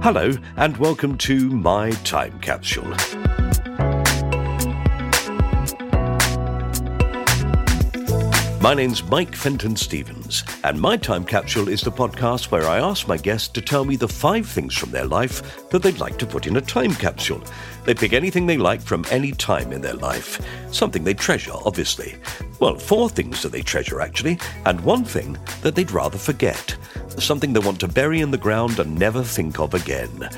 Hello, and welcome to My Time Capsule. My name's Mike Fenton Stevens, and My Time Capsule is the podcast where I ask my guests to tell me the five things from their life that they'd like to put in a time capsule. They pick anything they like from any time in their life, something they treasure, obviously. Well, four things that they treasure, actually, and one thing that they'd rather forget, something they want to bury in the ground and never think of again.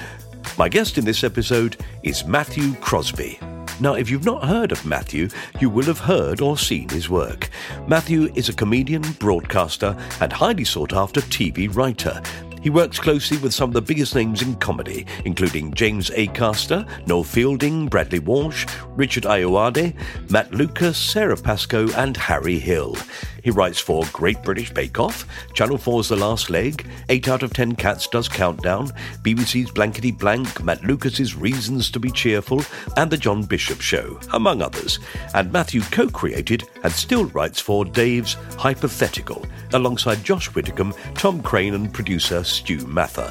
My guest in this episode is Matthew Crosby. Now, if you've not heard of Matthew, you will have heard or seen his work. Matthew is a comedian, broadcaster, and highly sought after TV writer. He works closely with some of the biggest names in comedy, including James A. Acaster, Noel Fielding, Bradley Walsh, Richard Ayoade, Matt Lucas, Sara Pascoe, and Harry Hill. He writes for Great British Bake Off, Channel 4's The Last Leg, 8 out of 10 Cats Does Countdown, BBC's Blankety Blank, Matt Lucas's Reasons to be Cheerful, and The John Bishop Show, among others. And Matthew co created and still writes for Dave's Hypothetical, alongside Josh Widdicombe, Tom Craine, and producer Stu Mather.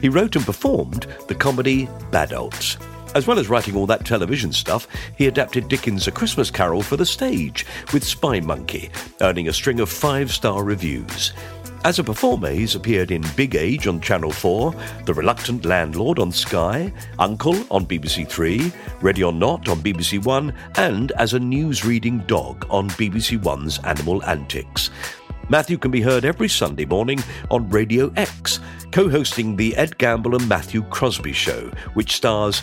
He wrote and performed the comedy Bad Badults. As well as writing all that television stuff, he adapted Dickens' A Christmas Carol for the stage with Spymonkey, earning a string of five star reviews. As a performer, he's appeared in Big Age on Channel 4, The Reluctant Landlord on Sky, Uncle on BBC 3, Ready or Not on BBC One, and as a news reading dog on BBC One's Animal Antics. Matthew can be heard every Sunday morning on Radio X, co hosting the Ed Gamble and Matthew Crosby Show, which stars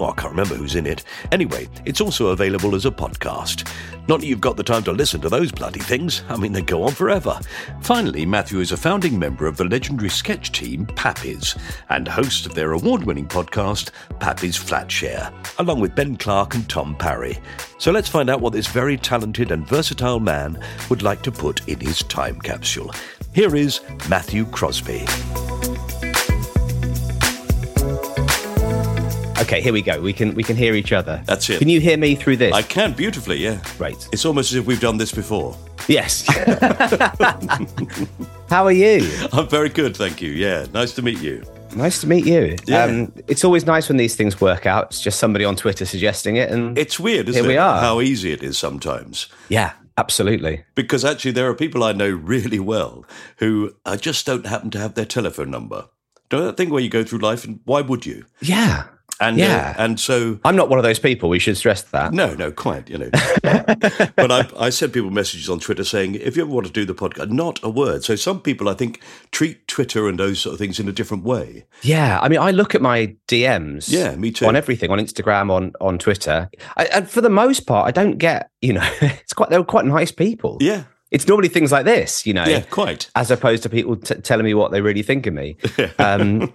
Oh, I can't remember who's in it. Anyway, it's also available as a podcast. Not that you've got the time to listen to those bloody things. I mean, they go on forever. Finally, Matthew is a founding member of the legendary sketch team Pappy's and host of their award winning podcast, Pappy's Flatshare, along with Ben Clark and Tom Parry. So let's find out what this very talented and versatile man would like to put in his time capsule. Here is Matthew Crosby. Okay, here we go. We can we can hear each other. That's it. Can you hear me through this? I can beautifully, yeah. Great. It's almost as if we've done this before. Yes. How are you? I'm very good, thank you. Yeah, nice to meet you. Nice to meet you. Yeah. Um, it's always nice when these things work out. It's just somebody on Twitter suggesting it, and It's weird, isn't Here we are. How easy it is sometimes. yeah, absolutely. Because actually, there are people I know really well who I just don't happen to have their telephone number. Don't that thing where you go through life and why would you? Yeah, And uh, Yeah. and so I'm not one of those people. We should stress that. no, no, quite, you know. but I, I send people messages on Twitter saying, if you ever want to do the podcast, not a word. So some people, I think, treat Twitter and those sort of things in a different way. Yeah, I mean, I look at my DMs. Yeah, me too. On everything, on Instagram, on on Twitter, I, and for the most part, I don't get. You know, it's quite they're quite nice people. Yeah. It's normally things like this, you know. Yeah, quite. As opposed to people t- telling me what they really think of me. Um,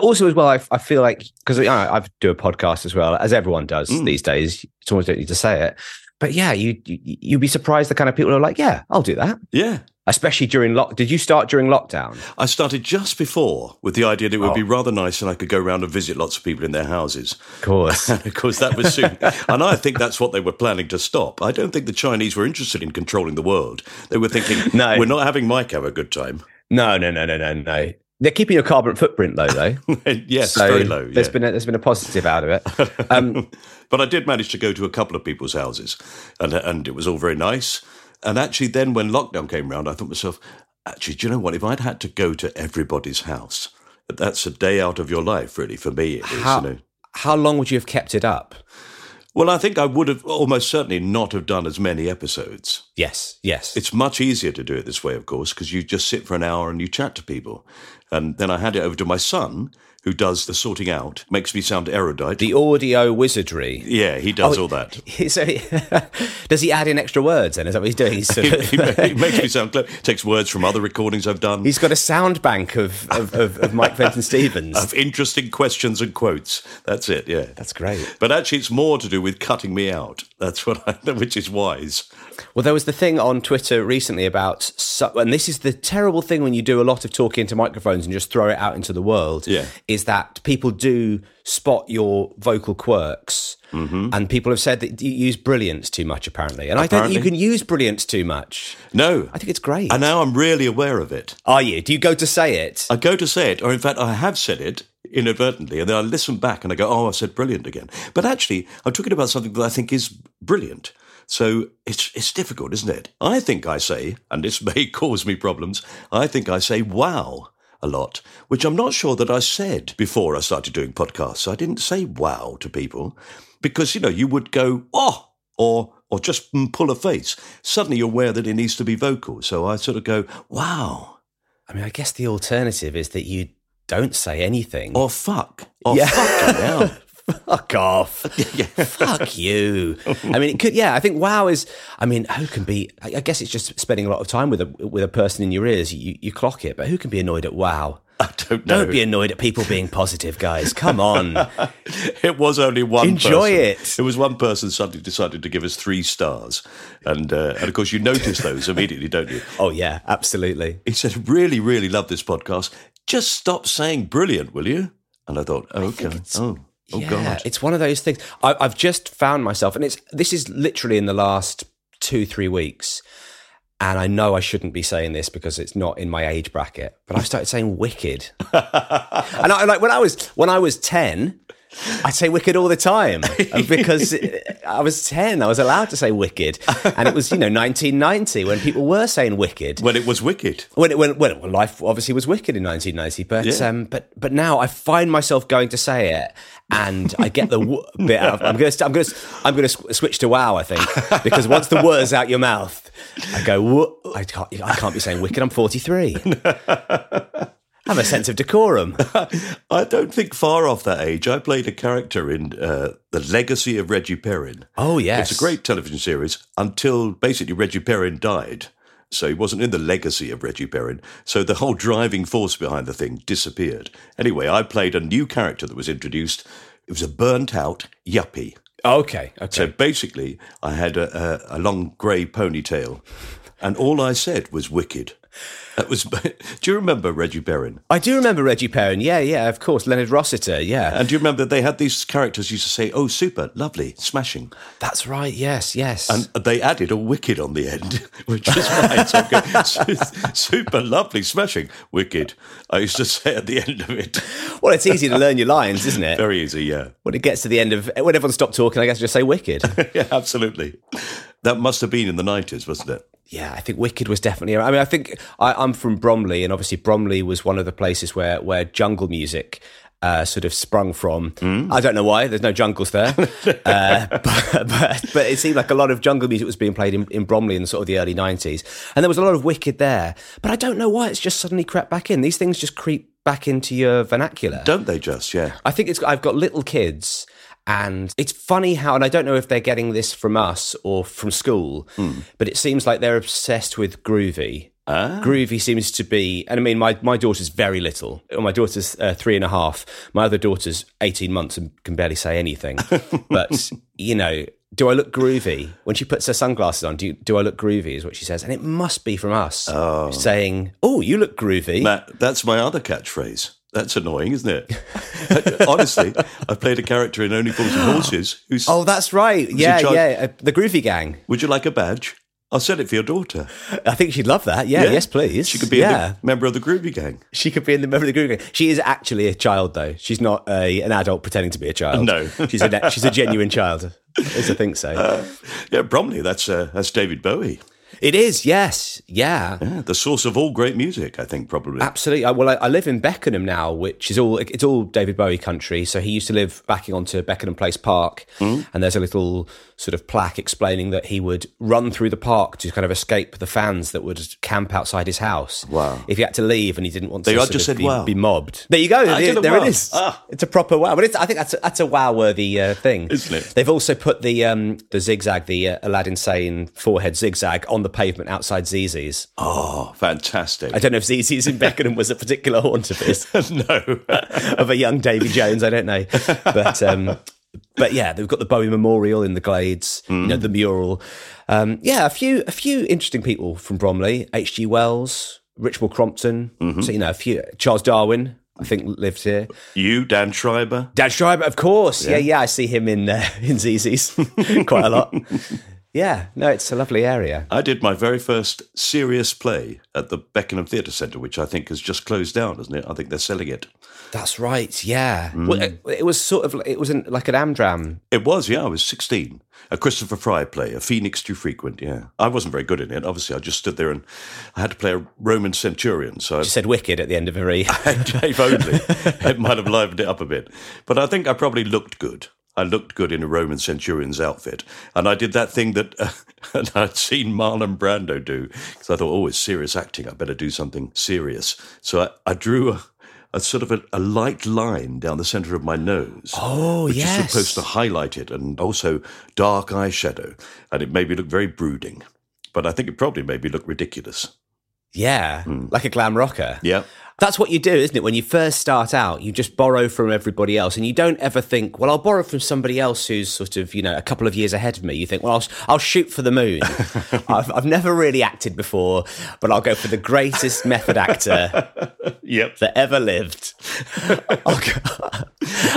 also, as well, I, I feel like because you know, I do a podcast as well, as everyone does Mm. these days. It's almost don't need to say it, but yeah, you, you you'd be surprised the kind of people who are like, yeah, I'll do that. Yeah. Especially during lock. Did you start during lockdown? I started just before with the idea that it would Oh. be rather nice and I could go around and visit lots of people in their houses. Of course. of course, that was soon. and I think that's what they were planning to stop. I don't think the Chinese were interested in controlling the world. They were thinking, No. we're not having Mike have a good time. no, no, no, no, no, no. They're keeping your carbon footprint low, though. yes, so very low. There's yeah. been a, there's been a positive out of it. Um, But I did manage to go to a couple of people's houses, and and it was all very nice. And actually, then when lockdown came round, I thought myself, actually, do you know what? If I'd had to go to everybody's house, that's a day out of your life, really. For me, it is. how, You know. how long would you have kept it up? Well, I think I would have almost certainly not have done as many episodes. Yes, yes. It's much easier to do it this way, of course, because you just sit for an hour and you chat to people. And then I hand it over to my son, who does the sorting out, makes me sound erudite. the audio wizardry. yeah, he does Oh, all that. So, does he add in extra words? Then is that what he's doing? He's, sort he, of- he he makes me sound clever. Takes words from other recordings I've done. he's got a sound bank of of, of, of Mike Fenton Stevens. of interesting questions and quotes. That's it. Yeah, That's great. But actually, it's more to do with cutting me out. That's what I, which is wise. Well, there was the thing on Twitter recently about, so, and this is the terrible thing when you do a lot of talking into microphones and just throw it out into the world. Yeah. is that people do spot your vocal quirks, Mm-hmm. and people have said that you use brilliance too much, apparently. And I don't think you can use brilliance too much. No, I think it's great. and now I'm really aware of it. Are you? Do you go to say it? I go to say it, or in fact, I have said it inadvertently, and then I listen back and I go, "Oh, I said brilliant again." But actually, I'm talking about something that I think is brilliant. So it's it's difficult, isn't it? I think I say, and this may cause me problems. I think I say "wow" a lot, which I'm not sure that I said before I started doing podcasts. I didn't say "wow" to people because you know you would go "oh" or or just pull a face. Suddenly, you're aware that it needs to be vocal. So I sort of go "wow." I mean, I guess the alternative is that you don't say anything. Or fuck. Or Yeah. fucking hell. Fuck off. Fuck you. I mean, it could. Yeah, I think wow is. I mean, who can be? I I guess it's just spending a lot of time with a with a person in your ears. You you clock it, but who can be annoyed at wow? I don't know. Don't be annoyed at people being positive, guys. Come on. it was only one Enjoy person. it. It was one person suddenly decided to give us three stars. And, uh, and of course, you notice those immediately, don't you? Oh yeah, absolutely. He said, Really, really love this podcast. Just stop saying brilliant, will you? And I thought, oh, okay. Oh, oh yeah, God. it's one of those things. I, I've just found myself, and it's this is literally in the last two three weeks. And I know I shouldn't be saying this because it's not in my age bracket, but I've started saying wicked. and I like when I was when I was ten, I'd say wicked all the time because I was ten. I was allowed to say wicked, and it was you know 1990 when people were saying wicked. When it was wicked. When, it, when, when well, life obviously was wicked in 1990, but Yeah. um, but but now I find myself going to say it, and I get the w- bit out. Of, I'm going to I'm going to I'm going to switch to wow. I think because once the word's out your mouth, I go. I can't I can't be saying wicked. I'm 43. I have a sense of decorum. I don't think far off that age. I played a character in uh, The Legacy of Reggie Perrin. Oh yes, It's a great television series until basically Reggie Perrin died. So he wasn't in the legacy of Reggie Perrin. So the whole driving force behind the thing disappeared. Anyway, I played a new character that was introduced. It was a burnt out yuppie. Okay, okay. So basically, I had a, a, a long grey ponytail, and all I said was wicked. That was. Do you remember Reggie Perrin? I do remember Reggie Perrin. Yeah, yeah, of course. Leonard Rossiter. Yeah, And do you remember they had these characters used to say, "Oh, super, lovely, smashing," that's right. Yes, yes. and they added a wicked on the end, which was fine. So I go, "Su- super, lovely, smashing, wicked. I used to say at the end of it. well, it's easy to learn your lines, isn't it? Very easy, yeah, when it gets to the end of when everyone stopped talking, I guess just say wicked. yeah, absolutely. That must have been in the nineties, wasn't it? Yeah, I think wicked was definitely. I mean, I think I, I'm from Bromley, and obviously Bromley was one of the places where where jungle music. Uh, sort of sprung from. I don't know why. There's no jungles there, uh, but, but but it seemed like a lot of jungle music was being played in, in Bromley in sort of the early '90s, and there was a lot of wicked there. But I don't know why it's just suddenly crept back in. These things just creep back into your vernacular. Don't they just? Yeah. I think it's. I've got little kids, And it's funny how, and I don't know if they're getting this from us or from school, but it seems like they're obsessed with groovy. Groovy seems to be, and I mean, my, my daughter's very little. My daughter's uh, three and a half. My other daughter's 18 months and can barely say anything. but, you know, do I look groovy? When she puts her sunglasses on, do, you, do I look groovy, is what she says. And it must be from us saying, oh, you look groovy. That's my other catchphrase. That's annoying, isn't it? Honestly, I played a character in Only Fools and Horses who's. oh, that's right. Yeah, yeah. Uh, the Groovy Gang. Would you like a badge? I'll send it for your daughter. I think she'd love that. Yeah, yes, please. She could be yeah. a member of the Groovy Gang. She could be in the member of the Groovy Gang. She is actually a child, though. She's not a, an adult pretending to be a child. No. she's a she's a genuine child. As I think so. Yeah, Bromley. That's uh, that's David Bowie. It is. Yes. Yeah. Yeah, the source of all great music. I think probably. Absolutely. I- Well, I, I live in Beckenham now, which is all it's all David Bowie country. So he used to live backing onto Beckenham Place Park, Hmm? and there's a little sort of plaque explaining that he would run through the park to kind of escape the fans that would camp outside his house. Wow. If he had to leave and he didn't want There to you just said be, wow. be mobbed. There you go. I There, did a there it wow. is. Ah. It's a proper wow. But it's, I think that's a, that's a wow worthy uh, thing, Isn't it? They've also put the um, the zigzag, the uh, Aladdin Sane forehead zigzag on the pavement outside ZZ's. oh, fantastic. I don't know if ZZ's in Beckenham was a particular haunt of his, no. of a young Davy Jones. I don't know, but um, but yeah, they've got the Bowie Memorial in the Glades, you know, the mural. Um, yeah, a few a few interesting people from Bromley, H. G. Wells, Richmal Crompton. So you know, a few Charles Darwin. I think lived here. you, Dan Schreiber. Dan Schreiber, of course. Yeah, yeah, I see him in uh, in ZZ's quite a lot. Yeah, no, it's a lovely area. I did my very first serious play at the Beckenham Theatre Centre, which I think has just closed down, isn't it? I think they're selling it. That's right. Yeah, mm. well, it, it was sort of it was an, like an Amdram. It was, yeah. I was 16. A Christopher Fry play, a Phoenix Too Frequent, yeah. I wasn't very good in it. Obviously, I just stood there and I had to play a Roman centurion. So I, You said wicked at the end of every. if only. it might have livened it up a bit. But I think I probably looked good. I looked good in a Roman centurion's outfit. And I did that thing that uh, I'd seen Marlon Brando do. Because I thought, oh, it's serious acting. I better do something serious. So I, I drew a, a sort of a, a light line down the centre of my nose. Oh, which yes. is supposed to highlight it and also dark eyeshadow. And it made me look very brooding. But I think it probably made me look ridiculous. Yeah, like a glam rocker. Yeah. That's what you do, isn't it? When you first start out, you just borrow from everybody else, and you don't ever think, "Well, I'll borrow from somebody else who's sort of, you know, a couple of years ahead of me." You think, "Well, I'll, I'll shoot for the moon." I've, I've never really acted before, but I'll go for the greatest method actor Yep. that ever lived.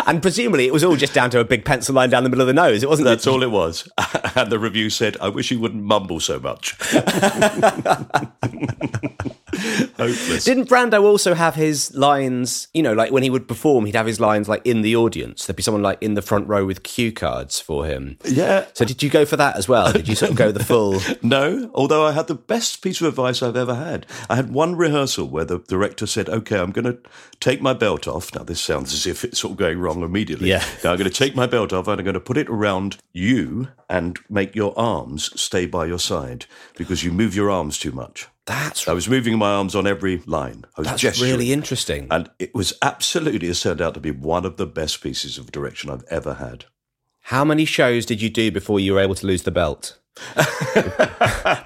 And presumably, it was all just down to a big pencil line down the middle of the nose. It wasn't. That's all it was. And the review said, I wish he wouldn't mumble so much. Hopeless. Didn't Brando also have his lines, you know, like when he would perform, he'd have his lines like in the audience. There'd be someone like in the front row with cue cards for him. Yeah. So did you go for that as well? Did you sort of go the full? No, although I had the best piece of advice I've ever had. I had one rehearsal where the director said, Okay, I'm going to take my belt off. Now, this sounds as if it's all going wrong immediately. Yeah. Now, I'm going to take my belt off and I'm going to put it around you and make your arms stay by your side because you move your arms too much. That's I was moving my arms on every line. I was that's gesturing. really interesting. And it was absolutely, it's turned out to be one of the best pieces of direction I've ever had. How many shows did you do before you were able to lose the belt?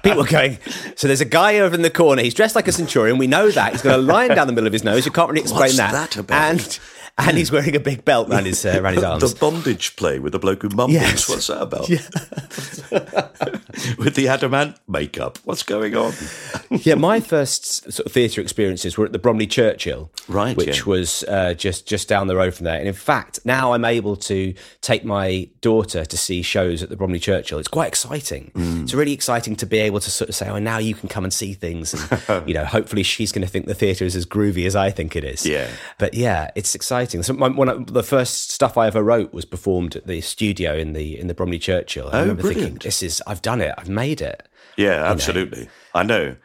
People were going. So there's a guy over in the corner. He's dressed like a centurion. We know that he's got a line down the middle of his nose. You can't really explain What's that. that about? And and he's wearing a big belt around his uh, around his arms. The bondage play with the bloke who mumbles. Yes. What's that about? with the Adam Ant makeup. What's going on? yeah, my first sort of theatre experiences were at the Bromley Churchill, Right, which yeah. was uh, just just down the road from there. And in fact, now I'm able to take my daughter to see shows at the Bromley Churchill. It's quite exciting. Mm. It's really exciting to be able to sort of say, "Oh, now you can come and see things," and you know, hopefully she's going to think the theatre is as groovy as I think it is. Yeah. but yeah, it's exciting. So my, when I, the first stuff I ever wrote was performed at the studio in the in the Bromley Churchill. I Oh, remember thinking, brilliant. "This is I've done it. I've made it." Yeah, absolutely. I know.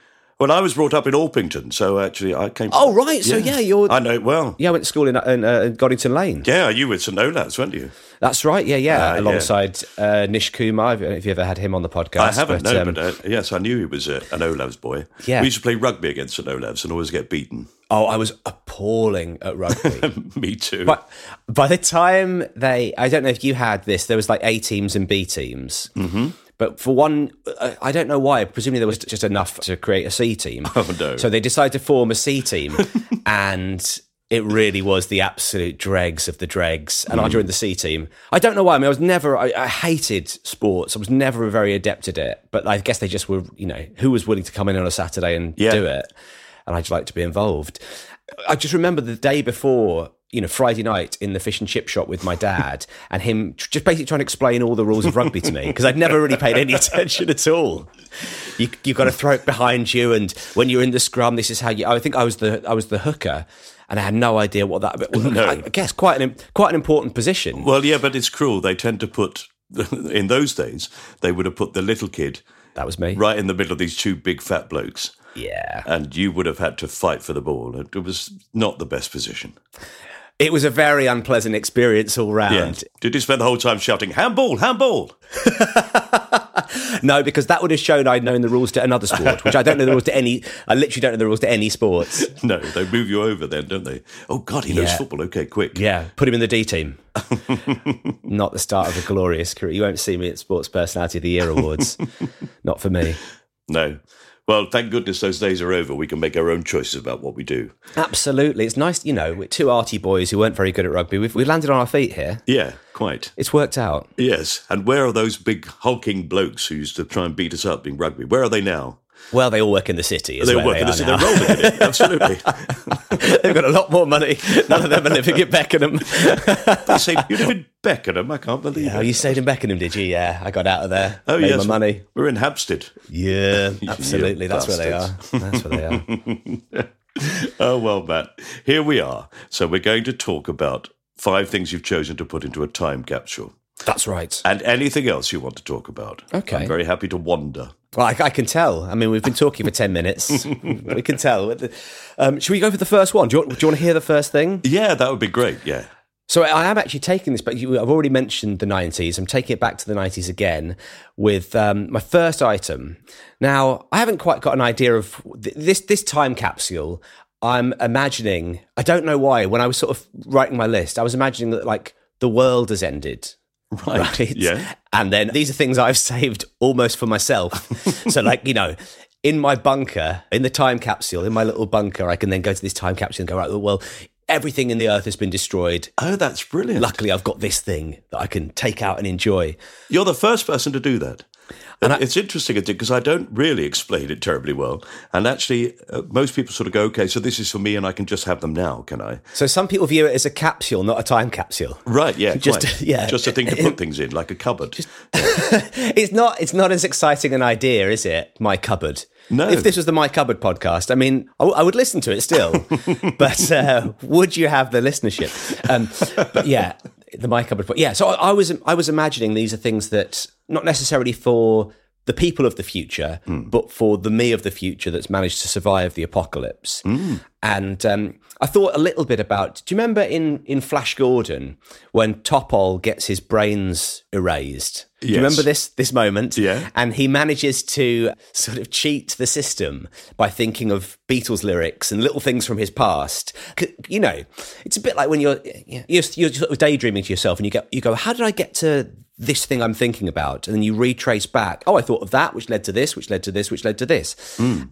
Well, I was brought up in Orpington, so actually I came. Oh, right. So, yeah, you're- I know it well. Yeah, I went to school in, in uh, Goddington Lane. Yeah, you were with St Olave's, weren't you? That's right. Yeah, yeah. Ah, yeah. Alongside Uh, Nish Kumar. I don't know if you ever had him on the podcast. I haven't, no, um, but uh, yes, I knew he was uh, an Olave's boy. Yeah. We used to play rugby against St Olave's and always get beaten. oh, I was appalling at rugby. Me too. But by the time they, I don't know if you had this, there was like A teams and B teams. Mm-hmm. But for one, I I don't know why. Presumably there was just enough to create a C team. Oh, no. So they decided to form a C team, and it really was the absolute dregs of the dregs. And I Mm. joined the C team. I don't know why. I mean, I was never. I, I hated sports. I was never very adept at it. But I guess they just were. You know, who was willing to come in on a Saturday and Yeah. do it? And I'd like to be involved. I just remember the day before, you know, Friday night in the fish and chip shop with my dad, and him tr- just basically trying to explain all the rules of rugby to me because I'd never really paid any attention at all. You, you've got to throw it behind you, and when you're in the scrum, this is how you. I think I was the I was the hooker, and I had no idea what that. No. I guess quite an quite an important position. well, yeah, but it's cruel. They tend to put, in those days, they would have put the little kid That was me. right in the middle of these two big fat blokes. Yeah, And you would have had to fight for the ball. It was not the best position. It was a very unpleasant experience all round. Yeah. Did you spend the whole time shouting, handball, handball? No, because that would have shown I'd known the rules to another sport, which I don't know the rules to any. I literally don't know the rules to any sports. No, they move you over then, don't they? Oh, God, he knows Yeah. football. Okay, quick. Yeah, put him in the D team. Not the start of a glorious career. You won't see me at Sports Personality of the Year awards. Not for me. No. Well, thank goodness those days are over. We can make our own choices about what we do. Absolutely, it's nice. You know, we're two arty boys who weren't very good at rugby. We've, we've landed on our feet here. Yeah, quite. It's worked out. Yes. And where are those big hulking blokes who used to try and beat us up in rugby? Where are they now? Well, they all work in the city. They work they in the city. now. They're rolling in it. Absolutely. They've got a lot more money. None of them are living at Beckenham. they say, you live in Beckenham. I can't believe Oh, it. you stayed in Beckenham, did you? Yeah, I got out of there. Oh, made yes. my money. We're in Hampstead. Yeah, absolutely. That's where they are. That's where they are. Oh, well, Matt, here we are. So we're going to talk about five things you've chosen to put into a time capsule. That's right. And anything else you want to talk about. Okay. I'm very happy to wander. Well, I, I can tell. I mean, we've been talking for 10 minutes. we can tell. Um, should we go for the first one? Do you, want, do you want to hear the first thing? Yeah, that would be great. Yeah. So I am actually taking this, but you, I've already mentioned the 90s. I'm taking it back to the 90s again with um, my first item. Now, I haven't quite got an idea of th- this, this time capsule. I'm imagining, I don't know why, when I was sort of writing my list, I was imagining that like the world has ended. Right. Yeah. And then these are things I've saved almost for myself. so, like, you know, in my bunker, in the time capsule, in my little bunker, I can then go to this time capsule and go, right, well, everything in the earth has been destroyed. Oh, that's brilliant. Luckily, I've got this thing that I can take out and enjoy. You're the first person to do that. And I- it's interesting because I don't really explain it terribly well. And actually, uh, most people sort of go, okay, so this is for me and I can just have them now, can I? So, some people view it as a capsule, not a time capsule. Right, yeah. Just- quite. yeah. Just a thing to put things in, like a cupboard. It's not. It's not as exciting an idea, is it? My cupboard. No. If this was the My Cupboard podcast, I mean, I, w- I would listen to it still, but uh, would you have the listenership? Um, but yeah, the My Cupboard. pod- Yeah. So I, I was. I was imagining these are things that not necessarily for the people of the future, but for the me of the future that's managed to survive the apocalypse. And um, I thought a little bit about. Do you remember in in Flash Gordon when Topol gets his brains erased? Do you remember this this moment? Yeah. And he manages to sort of cheat the system by thinking of Beatles lyrics and little things from his past. You know, it's a bit like when you're you're, you're sort of daydreaming to yourself and you go you go, how did I get to this thing I'm thinking about? And then you retrace back. Oh, I thought of that, which led to this, which led to this, which led to this.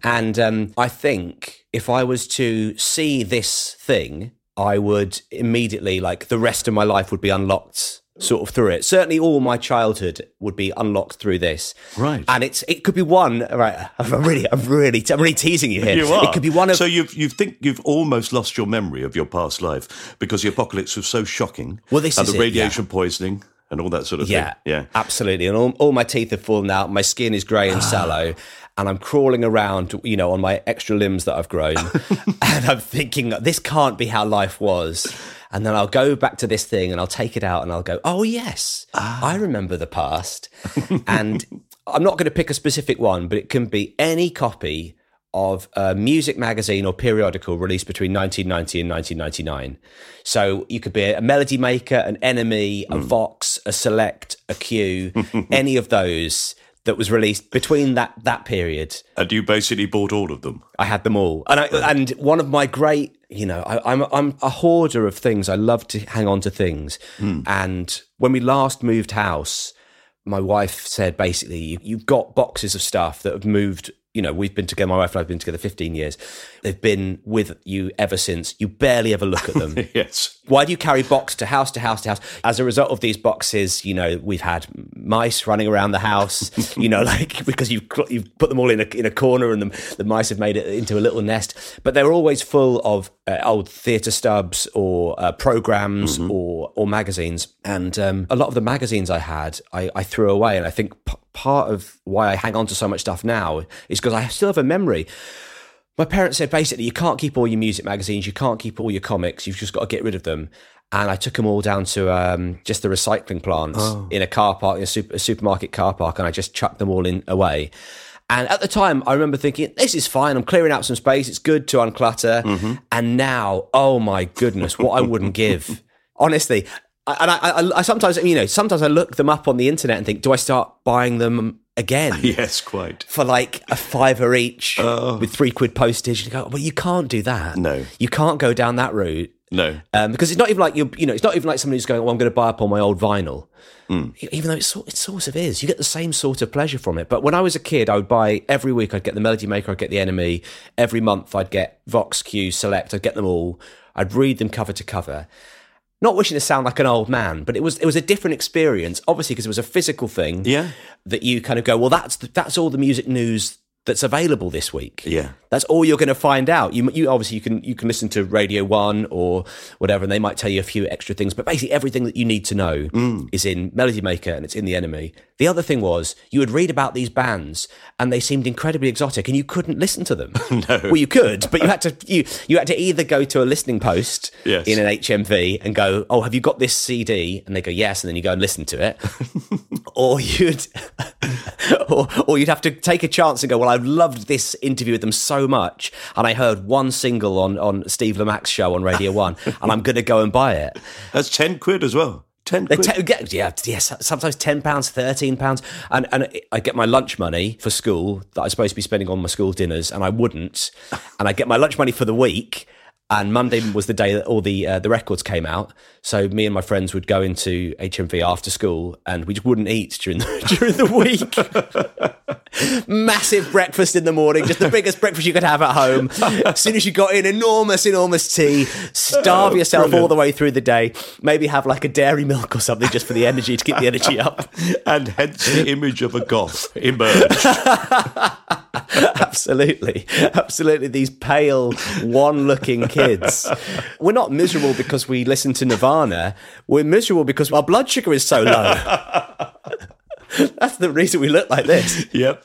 And um, I think if I was to see this thing, I would immediately like the rest of my life would be unlocked sort of through it. Certainly all my childhood would be unlocked through this. Right. And it's it could be one right I'm really I'm really I'm really teasing you here. You are. It could be one of So you've you think you've almost lost your memory of your past life because the apocalypse was so shocking. Well, this and the it, radiation poisoning and all that sort of yeah, thing. Yeah. absolutely. And all, all my teeth have fallen out. My skin is grey and sallow, and I'm crawling around, you know, on my extra limbs that I've grown. and I'm thinking, this can't be how life was. And then I'll go back to this thing and I'll take it out and I'll go, oh, yes, ah. I remember the past. and I'm not going to pick a specific one, but it can be any copy of a music magazine or periodical released between 1990 and 1999. So you could be a melody maker, an NME, a hmm. Vox, a Select, a Q, any of those that was released between that that period. And you basically bought all of them. I had them all, and I, and one of my great, you know, I, I'm I'm a hoarder of things. I love to hang on to things, hmm. and when we last moved house, my wife said basically, you've got boxes of stuff that have moved. You know, we've been together. My wife and I've been together 15 years. They've been with you ever since. You barely ever look at them. Yes. Why do you carry box to house to house to house? As a result of these boxes, you know, we've had mice running around the house, you know, like because you've, you've put them all in a, in a corner and the, the mice have made it into a little nest. But they're always full of uh, old theatre stubs or uh, programs or, or magazines. And um, a lot of the magazines I had, I, I threw away. And I think p- part of why I hang on to so much stuff now is because I still have a memory my parents said basically you can't keep all your music magazines, you can't keep all your comics, you've just got to get rid of them. And I took them all down to um, just the recycling plants in a car park, in a, super, a supermarket car park, and I just chucked them all in away. And at the time, I remember thinking, this is fine. I'm clearing out some space. It's good to unclutter. And now, oh my goodness, what I wouldn't give. Honestly. I- And I, I, I sometimes, you know, sometimes I look them up on the internet and think, do I start buying them again? Yes, quite. for like a fiver each with three quid postage. You go, well, you can't do that. No. you can't go down that route No. um, because it's not even like you. You know, it's not even like somebody who's going, "Oh, I'm going to buy up all my old vinyl." Even though it's sort, it sort of is, you get the same sort of pleasure from it. But when I was a kid, I would buy every week. I'd get the Melody Maker, I'd get the NME. Every month, I'd get Vox Q Select. I'd get them all. I'd read them cover to cover not wishing to sound like an old man, but it was it was a different experience, obviously because it was a physical thing. Yeah. that you kind of go, well, that's that's all the music news that's available this week. Yeah. that's all you're going to find out. You you obviously you can you can listen to Radio One or whatever, and they might tell you a few extra things, but basically everything that you need to know mm. is in Melody Maker and it's in the NME. The other thing was you would read about these bands and they seemed incredibly exotic, and you couldn't listen to them. no, well you could, but you had to you you had to either go to a listening post Yes. in an HMV and go, "Oh, have you got this CD?" And they go, "Yes," and then you go and listen to it, or you'd or, or you'd have to take a chance and go, "Well, I've loved this interview with them so much, and I heard one single on on Steve Lamacq's show on Radio One, and I'm going to go and buy it." That's 10 quid as well. 10 quid. te- yeah, yes, sometimes ten pounds, thirteen pounds, and and I get my lunch money for school that I'm supposed to be spending on my school dinners, and I wouldn't, and I get my lunch money for the week. And Monday was the day that all the uh, the records came out. So me and my friends would go into HMV after school, and we just wouldn't eat during the during the week. Massive breakfast in the morning, just the biggest breakfast you could have at home. As soon as you got in, enormous, enormous tea. Starve oh, yourself all the way through the day. Maybe have like a dairy milk or something just for the energy to keep the energy up. and hence the image of a goth emerged. absolutely, absolutely. These pale, one-looking kids. We're not miserable because we listen to Nirvana. We're miserable because our blood sugar is so low. That's the reason we look like this. yep.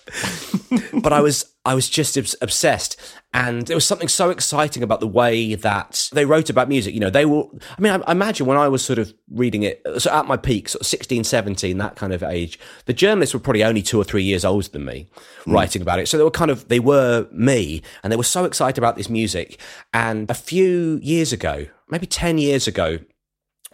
but I was I was just obsessed, and there was something so exciting about the way that they wrote about music. You know, they were. I mean, I, I imagine when I was sort of reading it, so at my peak, sort of 16, 17, that kind of age, the journalists were probably only two or three years older than me, hmm. writing about it. So they were kind of they were me, and they were so excited about this music. And a few years ago, maybe ten years ago,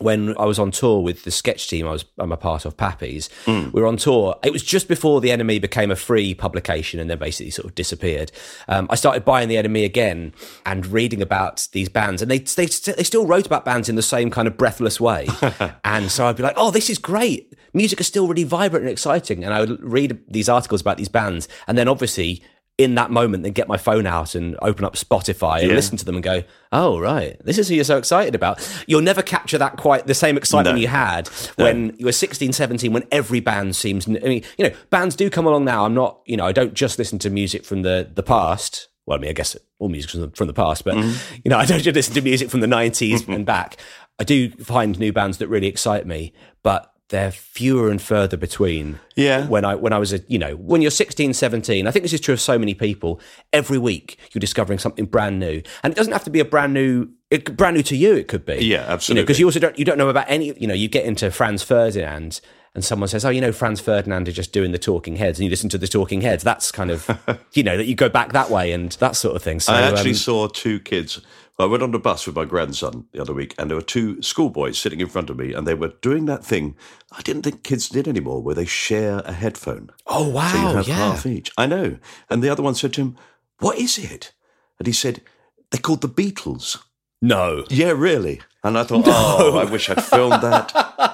when I was on tour with the sketch team I was I'm a part of Pappy's, we were on tour. It was just before the NME became a free publication and then basically sort of disappeared. Um, I started buying the NME again and reading about these bands, and they they they still wrote about bands in the same kind of breathless way. and so I'd be like, oh, this is great. Music is still really vibrant and exciting, and I would read these articles about these bands, and then obviously. In that moment, then get my phone out and open up Spotify and Yeah. listen to them and go, "Oh, right, this is who you're so excited about." You'll never capture that quite the same excitement No. you had when you were 16, 17, when every band seems. I mean, you know, bands do come along now. I'm not, you know, I don't just listen to music from the the past. Well, I mean, I guess all music from the, from the past, but mm-hmm. you know, I don't just listen to music from the 90s mm-hmm. and back. I do find new bands that really excite me, but they're fewer and further between. Yeah. When I when I was a you know when you're 16, 17, I think this is true of so many people. Every week you're discovering something brand new, and it doesn't have to be a brand new. It, brand new to you, it could be. Yeah, absolutely. Because you also don't you don't know about any. You know, you get into Franz Ferdinand, and someone says, "Oh, you know, Franz Ferdinand are just doing the Talking Heads," and you listen to the Talking Heads, that's kind of, you know, that you go back that way and that sort of thing. So I actually um, saw two kids. I went on a bus with my grandson the other week, and there were two schoolboys sitting in front of me, and they were doing that thing I didn't think kids did anymore, where they share a headphone. oh wow, So you have yeah. half each. I know. And the other one said to him, What is it? And he said, They're called the Beatles. No, Yeah, really. And I thought, Oh, I wish I'd filmed that.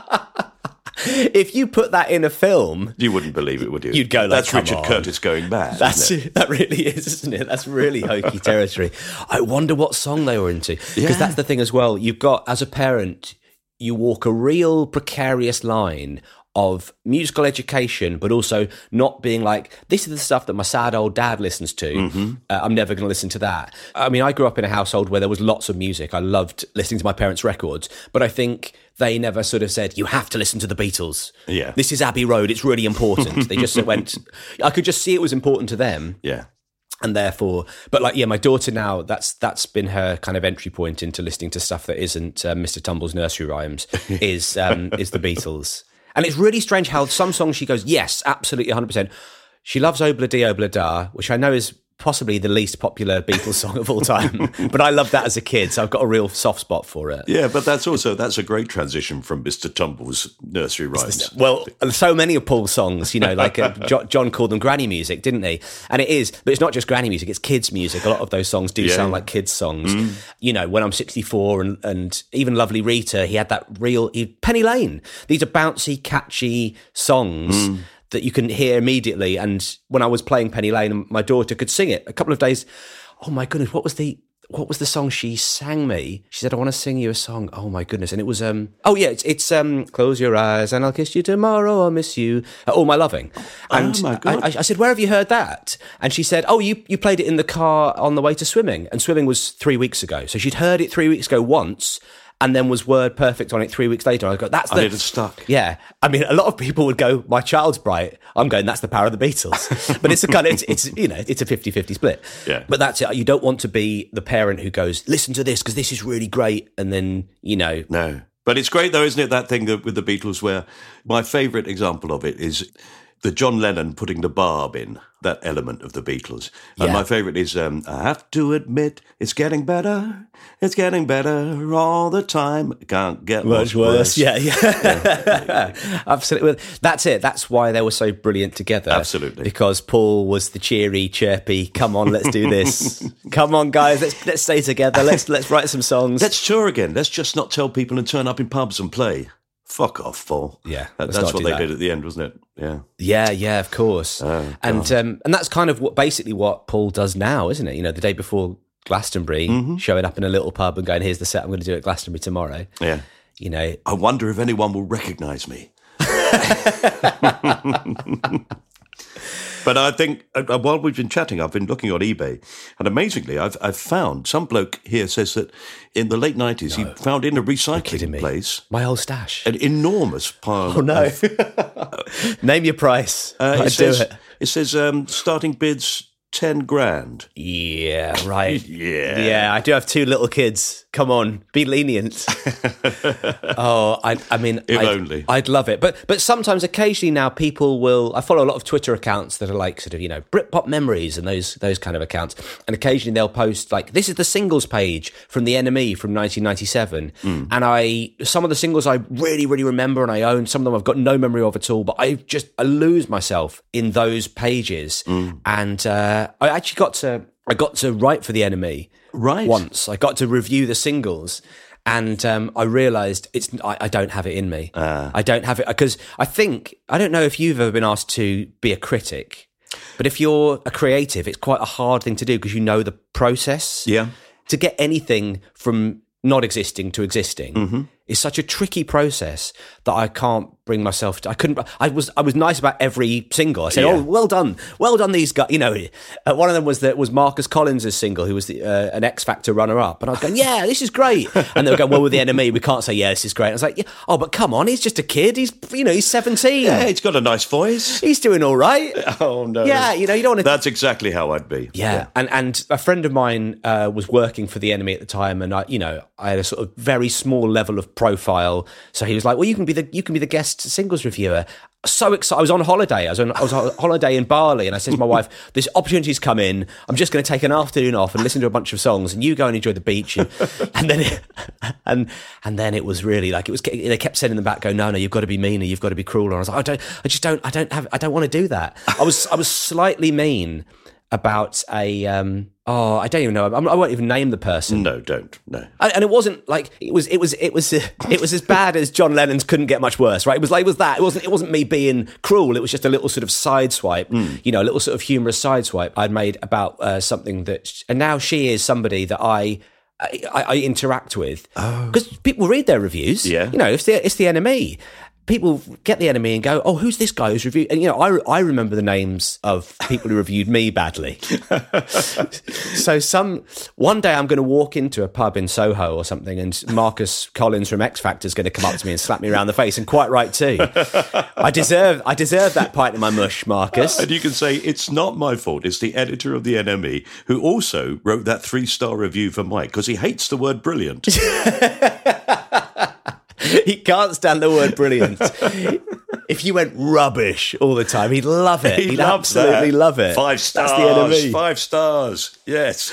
if you put that in a film, You wouldn't believe it, would you? You'd go like, That's "Come Richard on." Curtis going mad. That's it? that really is, isn't it? That's really hokey territory. I wonder what song they were into because Yeah. that's the thing as well. You've got as a parent, you walk a real precarious line of musical education, but also not being like, this is the stuff that my sad old dad listens to. Mm-hmm. Uh, I'm never going to listen to that. I mean, I grew up in a household where there was lots of music. I loved listening to my parents' records, but I think they never sort of said, you have to listen to the Beatles. Yeah. This is Abbey Road. It's really important. they just went, I could just see it was important to them Yeah. and therefore but like yeah my daughter now that's that's been her kind of entry point into listening to stuff that isn't uh, mr tumble's nursery rhymes is um is the beatles and it's really strange how some songs she goes yes absolutely 100% she loves obla di obla da which i know is possibly the least popular beatles song of all time but i loved that as a kid so i've got a real soft spot for it Yeah, but that's also that's a great transition from Mr. Tumble's nursery rhymes. Well, so many of Paul's songs, you know, like uh, John called them granny music, didn't he? And it is, but it's not just granny music; it's kids' music. A lot of those songs do Yeah. sound like kids' songs. You know, when I'm 64, and and even Lovely Rita, he had that real he, Penny Lane. These are bouncy, catchy songs. That you can hear immediately, and when I was playing Penny Lane, my daughter could sing it. A couple of days, oh my goodness, what was the what was the song she sang me? She said, "I want to sing you a song." Oh my goodness! And it was um oh yeah, it's, it's um close your eyes and I'll kiss you tomorrow. I'll miss you. Uh, All my loving. And my God. I, I, I said, "Where have you heard that?" And she said, "Oh, you you played it in the car on the way to swimming." And swimming was three weeks ago, so she'd heard it three weeks ago once. And then was word perfect on it three weeks later. I go, that's the. And it had stuck. Yeah. I mean, a lot of people would go, my child's bright. I'm going, that's the power of the Beatles. but it's a kind of, it's, it's, you know, it's a 50 50 split. Yeah. But that's it. You don't want to be the parent who goes, listen to this because this is really great. And then, you know, No. But it's great though, isn't it? That thing that with the Beatles where my favourite example of it is the John Lennon putting the barb in, that element of the Beatles. And my favourite is um, I have to admit it's getting better. It's getting better all the time. Can't get much, worse. Yeah, yeah. Absolutely. Well, That's it. That's why they were so brilliant together. Absolutely. Because Paul was the cheery, chirpy, come on, let's do this. come on, guys, let's let's stay together. Let's let's write some songs. Let's tour again. Let's just not tell people and turn up in pubs and play. Fuck off, Paul. Yeah, That- that's what they that. did at the end, wasn't it? Yeah. Yeah, yeah, of course. Oh, and um, and that's kind of what basically what Paul does now, isn't it? You know, the day before Glastonbury, Mm-hmm. showing up in a little pub and going, "Here's the set I'm going to do at Glastonbury tomorrow." Yeah. You know, I wonder if anyone will recognise me. but I think uh, while we've been chatting, I've been looking on eBay, and amazingly, I've I've found some bloke here says that in the late nineties he found in a recycling place my old stash. an enormous pile. oh no! of- Name your price. uh, it says do it. it says um, starting bids ten grand. Yeah, right. Yeah. Yeah, I do have two little kids. Come on, be lenient. oh, I, I mean, If I'd, only. I'd love it. But but sometimes, occasionally now, people will. I follow a lot of Twitter accounts that are like sort of you know Britpop memories and those those kind of accounts. And occasionally they'll post like this is the singles page from the NME from 1997. Hmm. And I some of the singles I really really remember and I own. Some of them I've got no memory of at all. But I just I lose myself in those pages. Hmm. And uh, I actually got to I got to write for the NME Right. once. I got to review the singles. And um, I realised it's I, I don't have it in me. Ah. I don't have it because I think I don't know if you've ever been asked to be a critic, but if you're a creative, it's quite a hard thing to do because you know the process. Yeah. To get anything from not existing to existing Mm-hmm. is such a tricky process that I can't bring myself to. I couldn't. I was. I was nice about every single. I said, Yeah. "Oh, well done, well done." These guys, you know. Uh, one of them was that was Marcus Collins' single, who was the, uh, an X Factor runner-up, and I was going, "Yeah, this is great." And they were going, "Well, with the NME, we can't say yeah, this is great." I was like, yeah, "Oh, but come on, he's just a kid. He's you know, he's seventeen. Yeah, he's got a nice voice. He's doing all right." Oh no. Yeah, you know, you don't want to That's exactly how I'd be. yeah. And and a friend of mine uh, was working for the NME at the time, and I, you know, I had a sort of very small level of profile. So he was like, "Well, you can be the you can be the guest singles reviewer. So excited! I was on holiday. I was on, I was on holiday in Bali, and I said to my wife, "This opportunity's come in. I'm just going to take an afternoon off and listen to a bunch of songs, and you go and enjoy the beach." And, and then, it, and and then it was really like it was. They kept saying in the back, "Go, no, no, you've got to be meaner. You've got to be crueler." And I was like, "I don't. I just don't. I don't have. I don't want to do that." I was. I was slightly mean about a um oh I don't even know. I'm, I won't even name the person. No, don't. No. and, and it wasn't like it was it was it was it was as bad as John Lennon's couldn't get much worse right? It was like it was that. It wasn't it wasn't me being cruel. It was just a little sort of side swipe you know a little sort of humorous sideswipe I'd made about uh, something that and now she is somebody that I I, I interact with. Because people read their reviews. Yeah. you know it's the it's the NME people get the NME and go, "Oh, who's this guy who's reviewed?" And you know, I I remember the names of people who reviewed me badly. so some one day I'm going to walk into a pub in Soho or something, and Marcus Collins from X Factor is going to come up to me and slap me around the face, and quite right too. I deserve I deserve that pint in my mush, Marcus. And you can say, it's not my fault. It's the editor of the NME who also wrote that three star review for Mike because he hates the word brilliant. he can't stand the word brilliant. if you went rubbish all the time, he'd love it. He He'd loves absolutely that. love it. Five stars. That's the enemy. Five stars. Yes.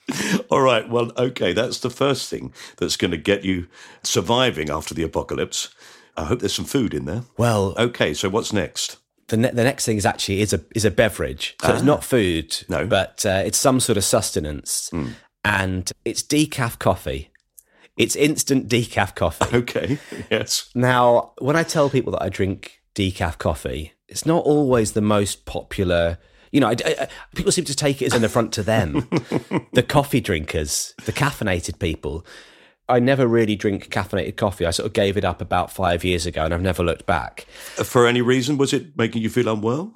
All right. Well, okay. That's the first thing that's going to get you surviving after the apocalypse. I hope there's some food in there. Well, Okay. So what's next? the ne- the next thing is actually is a is a beverage. So it's not food, Ah. No. But uh, it's some sort of sustenance, and it's decaf coffee. It's instant decaf coffee. Okay. Yes. now, when I tell people that I drink decaf coffee, it's not always the most popular. You know, I, I- people seem to take it as an affront to them, the coffee drinkers, the caffeinated people. I never really drink caffeinated coffee. I sort of gave it up about five years ago, and I've never looked back. Uh, for any reason, was it making you feel unwell?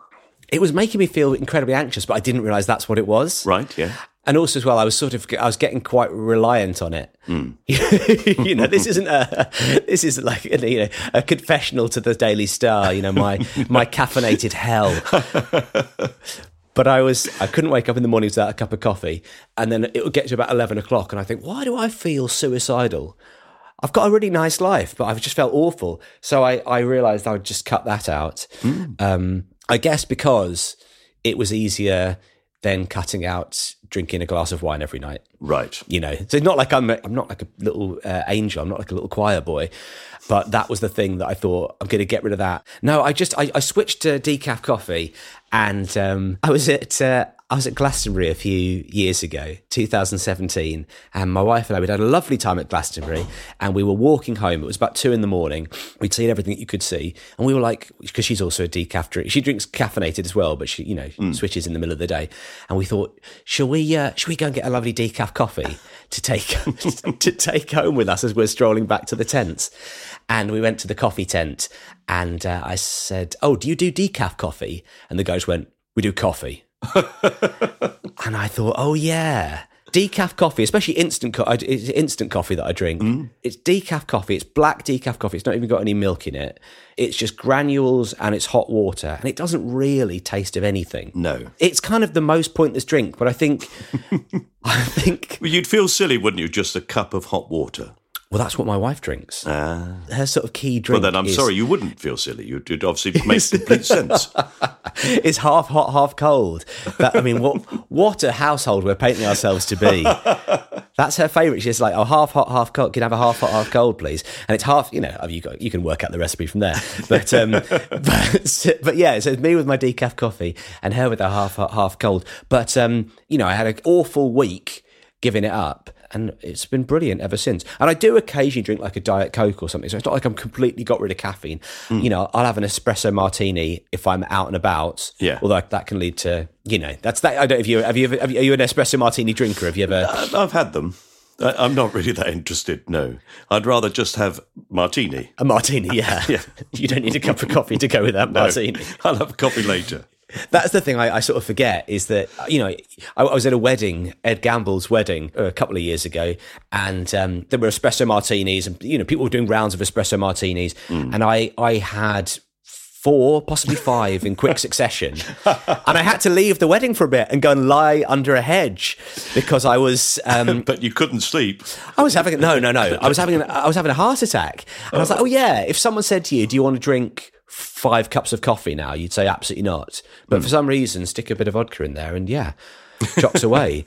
It was making me feel incredibly anxious, but I didn't realize that's what it was. Right. Yeah. And also, as well, I was sort of, I was getting quite reliant on it. you know, this isn't a, this is like, you know, a confessional to the Daily Star. You know, my my caffeinated hell. But I was, I couldn't wake up in the morning without a cup of coffee, and then it would get to about eleven o'clock, and I think, why do I feel suicidal? I've got a really nice life, but I've just felt awful. So I, I realized I would just cut that out. Um, I guess because it was easier than cutting out drinking a glass of wine every night. Right. You know, so it's not like I'm, I'm not like a little uh, angel. I'm not like a little choir boy, but that was the thing that I thought I'm going to get rid of that. No, I just I, I switched to decaf coffee, and um, I was at uh, I was at Glastonbury a few years ago, 2017, and my wife and I we'd had a lovely time at Glastonbury, and we were walking home. It was about two in the morning. We'd seen everything that you could see, and we were like, because she's also a decaf drink. She drinks caffeinated as well, but she you know switches in the middle of the day, and we thought, shall we uh, shall we go and get a lovely decaf coffee to take to take home with us as we're strolling back to the tents? And we went to the coffee tent, and uh, I said, "Oh, do you do decaf coffee?" And the guys went, "We do coffee." and I thought, "Oh yeah." Decaf coffee, especially instant, co- I- it's instant coffee that I drink. Mm. It's decaf coffee. It's black decaf coffee. It's not even got any milk in it. It's just granules and it's hot water, and it doesn't really taste of anything. No. It's kind of the most pointless drink, but I think, I think, Well, you'd feel silly, wouldn't you? Just a cup of hot water. Well, that's what my wife drinks. Ah. Her sort of key drink. Well, then I'm is- sorry, you wouldn't feel silly. You'd, you'd obviously make complete sense. it's half hot, half cold. That, I mean, what what a household we're painting ourselves to be. That's her favourite. She's like, oh, half hot, half cold. Can I have a half hot, half cold, please? And it's half. You know, you got you can work out the recipe from there. But um, but but yeah, so it's me with my decaf coffee and her with her half hot, half cold. But um, you know, I had an awful week giving it up. And it's been brilliant ever since. And I do occasionally drink like a Diet Coke or something. So it's not like I'm completely got rid of caffeine. Mm. You know, I'll have an espresso martini if I'm out and about. Yeah. Although that can lead to, you know, that's that. I don't. Have you? Have you ever? Have you, are you an espresso martini drinker? Have you ever? I've I've had them. I- I'm not really that interested. No, I'd rather just have martini. A martini, yeah. Yeah. you don't need a cup of coffee to go with that No, martini. I'll have coffee later. That's the thing I, I sort of forget is that you know I, I was at a wedding, Ed Gamble's wedding, uh, a couple of years ago, and um, there were espresso martinis, and you know people were doing rounds of espresso martinis, and I I had four, possibly five in quick succession. and I had to leave the wedding for a bit and go and lie under a hedge because I was. Um, but you couldn't sleep. I was having no, no, no. I was having I was having a heart attack, and I was like, oh yeah. If someone said to you, "Do you want to drink five cups of coffee now?" You'd say absolutely not. But for hmm. some reason, stick a bit of vodka in there, and yeah. Jocks away.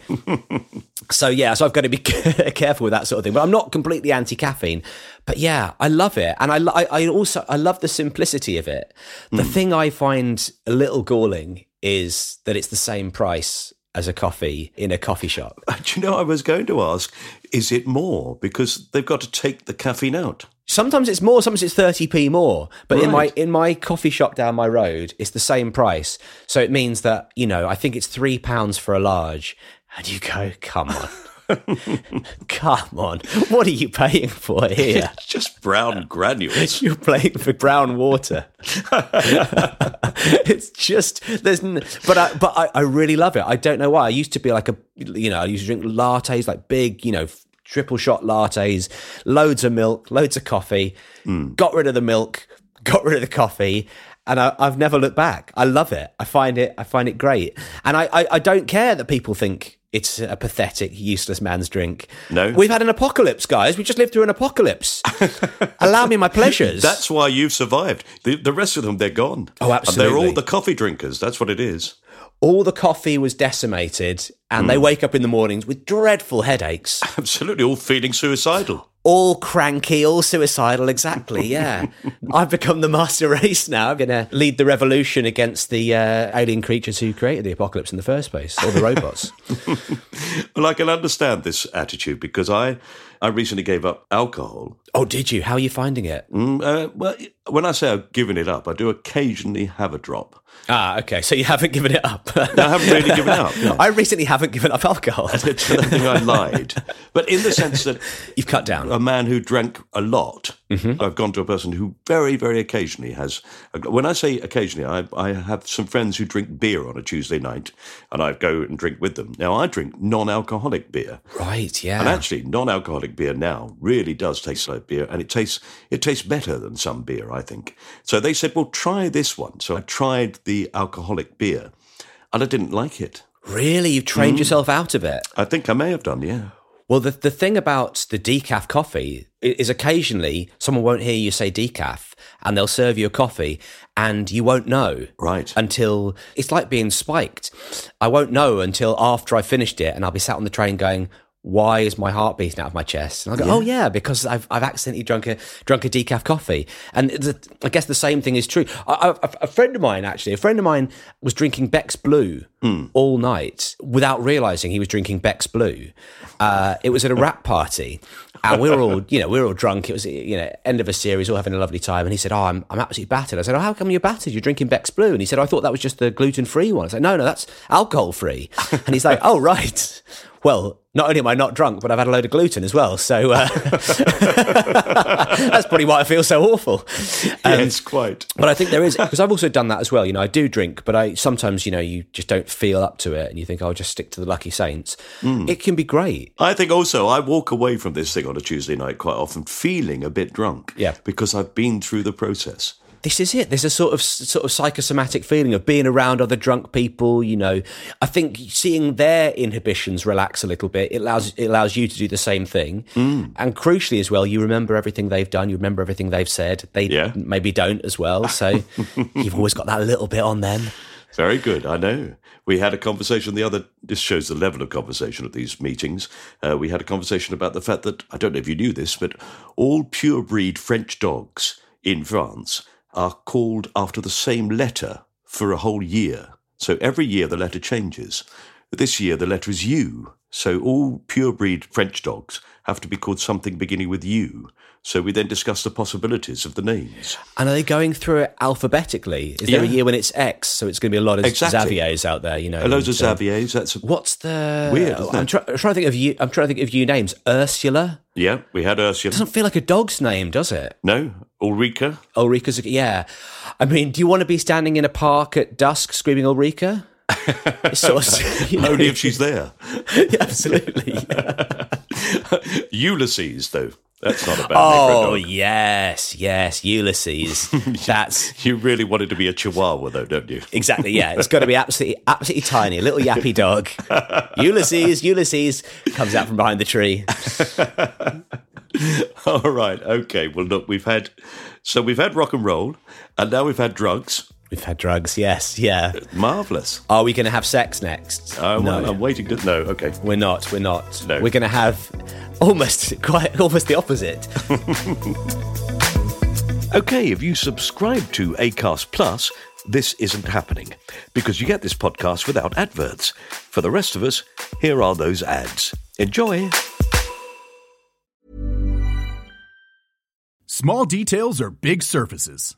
so yeah, so I've got to be careful with that sort of thing. But I'm not completely anti caffeine. But yeah, I love it, and I, I, I also I love the simplicity of it. The hmm. thing I find a little galling is that it's the same price as a coffee in a coffee shop. Do you know, I was going to ask, is it more? Because they've got to take the caffeine out. Sometimes it's more, sometimes it's 30p more. But in my in my coffee shop down my road, it's the same price. So it means that, you know, I think it's three pounds for a large. And you go, come on. come on. What are you paying for here? It's just brown granules. You're playing for brown water. it's just there's, n- but I, but I, I really love it. I don't know why. I used to be like a, you know, I used to drink lattes, like big, you know, triple shot lattes, loads of milk, loads of coffee. Got rid of the milk, got rid of the coffee. And I, I've never looked back. I love it. I find it. I find it great. And I, I, I don't care that people think it's a pathetic, useless man's drink. No. we've had an apocalypse, guys. We just lived through an apocalypse. Allow me my pleasures. That's why you've survived. The, the rest of them, they're gone. Oh, And they're all the coffee drinkers. That's what it is. All the coffee was decimated and Hmm. they wake up in the mornings with dreadful headaches Absolutely, all feeling suicidal. all cranky all suicidal exactly yeah i've become the master race now i'm going to lead the revolution against the uh, alien creatures who created the apocalypse in the first place or the robots Well, I can understand this attitude because I, I recently gave up alcohol. oh did you how are you finding it Mm, uh, well, when I say I've given it up, I do occasionally have a drop. Ah okay so you haven't given it up I haven't really given up. no. i recently haven't given up alcohol I don't think I lied, but in the sense that you've cut down a man who drank a lot, Mm-hmm. I've gone to a person who very, very occasionally has. When I say occasionally, I, I have some friends who drink beer on a Tuesday night, and I go and drink with them. Now I drink non-alcoholic beer. right yeah And actually, non-alcoholic beer now really does taste like beer, and it tastes it tastes better than some beer, I think. So they said, "Well, try this one." So I tried the alcoholic beer, and I didn't like it. really you've trained Mm. yourself out of it I think I may have done, yeah. Well, the, the thing about the decaf coffee is occasionally someone won't hear you say decaf and they'll serve you a coffee and you won't know. Right. Until it's like being spiked. I won't know until after I finished it and I'll be sat on the train going, why is my heart beating out of my chest? And I'll go, oh yeah, because I've, I've accidentally drunk a, drunk a decaf coffee. And the, I guess the same thing is true. I, I, a friend of mine, actually, a friend of mine was drinking Beck's Blue all night without realizing he was drinking Beck's Blue. Uh, it was at a rap party. And we were all, you know, we were all drunk. It was, you know, end of a series, all having a lovely time. And he said, "Oh, I'm, I'm absolutely battered." I said, "Oh, how come you're battered? You're drinking Beck's Blue." And he said, "I thought that was just the gluten free one." I said, "No, no, that's alcohol free." And he's like, "Oh, right. Well, not only am I not drunk, but I've had a load of gluten as well. So uh, that's probably why I feel so awful." Um, yes, quite. but I think there is because I've also done that as well. You know, I do drink, but I sometimes you know you just don't feel up to it, and you think I'll just stick to the Lucky Saints. It can be great. I think also I walk away from this thing on a Tuesday night quite often feeling a bit drunk. Yeah. Because I've been through the process. This is it. There's a sort of sort of psychosomatic feeling of being around other drunk people. You know, I think seeing their inhibitions relax a little bit it allows it allows you to do the same thing, and crucially as well, you remember everything they've done. You remember everything they've said. They Yeah. maybe don't as well. So you've always got that little bit on them. Very good. I know. We had a conversation the other. This shows the level of conversation at these meetings. Uh, we had a conversation about the fact that I don't know if you knew this, but all pure breed French dogs in France are called after the same letter for a whole year. So every year the letter changes. This year the letter is U. So all pure breed French dogs have to be called something beginning with U. So we then discuss the possibilities of the names. And are they going through it alphabetically? Is there a year when it's X? So it's going to be a lot of Exactly. Xaviers out there, you know. A loads of and, uh, Xaviers. That's What's the Weird, I'm, try, I'm trying to think of you. I'm trying to think of you names. Ursula yeah. We had Ursula. It doesn't feel like a dog's name, does it? No, Ulrika. Ulrika's. a- Yeah, I mean, do you want to be standing in a park at dusk screaming Ulrika? Sort of, you know, Only if she's there. absolutely. Ulysses, though. That's not a bad Oh yes, yes, Ulysses. That's You really wanted to be a chihuahua, though, don't you? exactly yeah. It's got to be absolutely, absolutely tiny, a little yappy dog. Ulysses, Ulysses comes out from behind the tree. All right. Okay. Well, look, we've had so we've had rock and roll, and now we've had drugs. We've had drugs. Yes, yeah. Marvelous. Are we going to have sex next? Uh, well, no, I'm waiting to no. Okay. we're not. We're not. No. We're going to have almost quite almost the opposite. Okay. If you subscribe to Acast Plus, this isn't happening because you get this podcast without adverts. For the rest of us, here are those ads. Enjoy. Small details are big surfaces.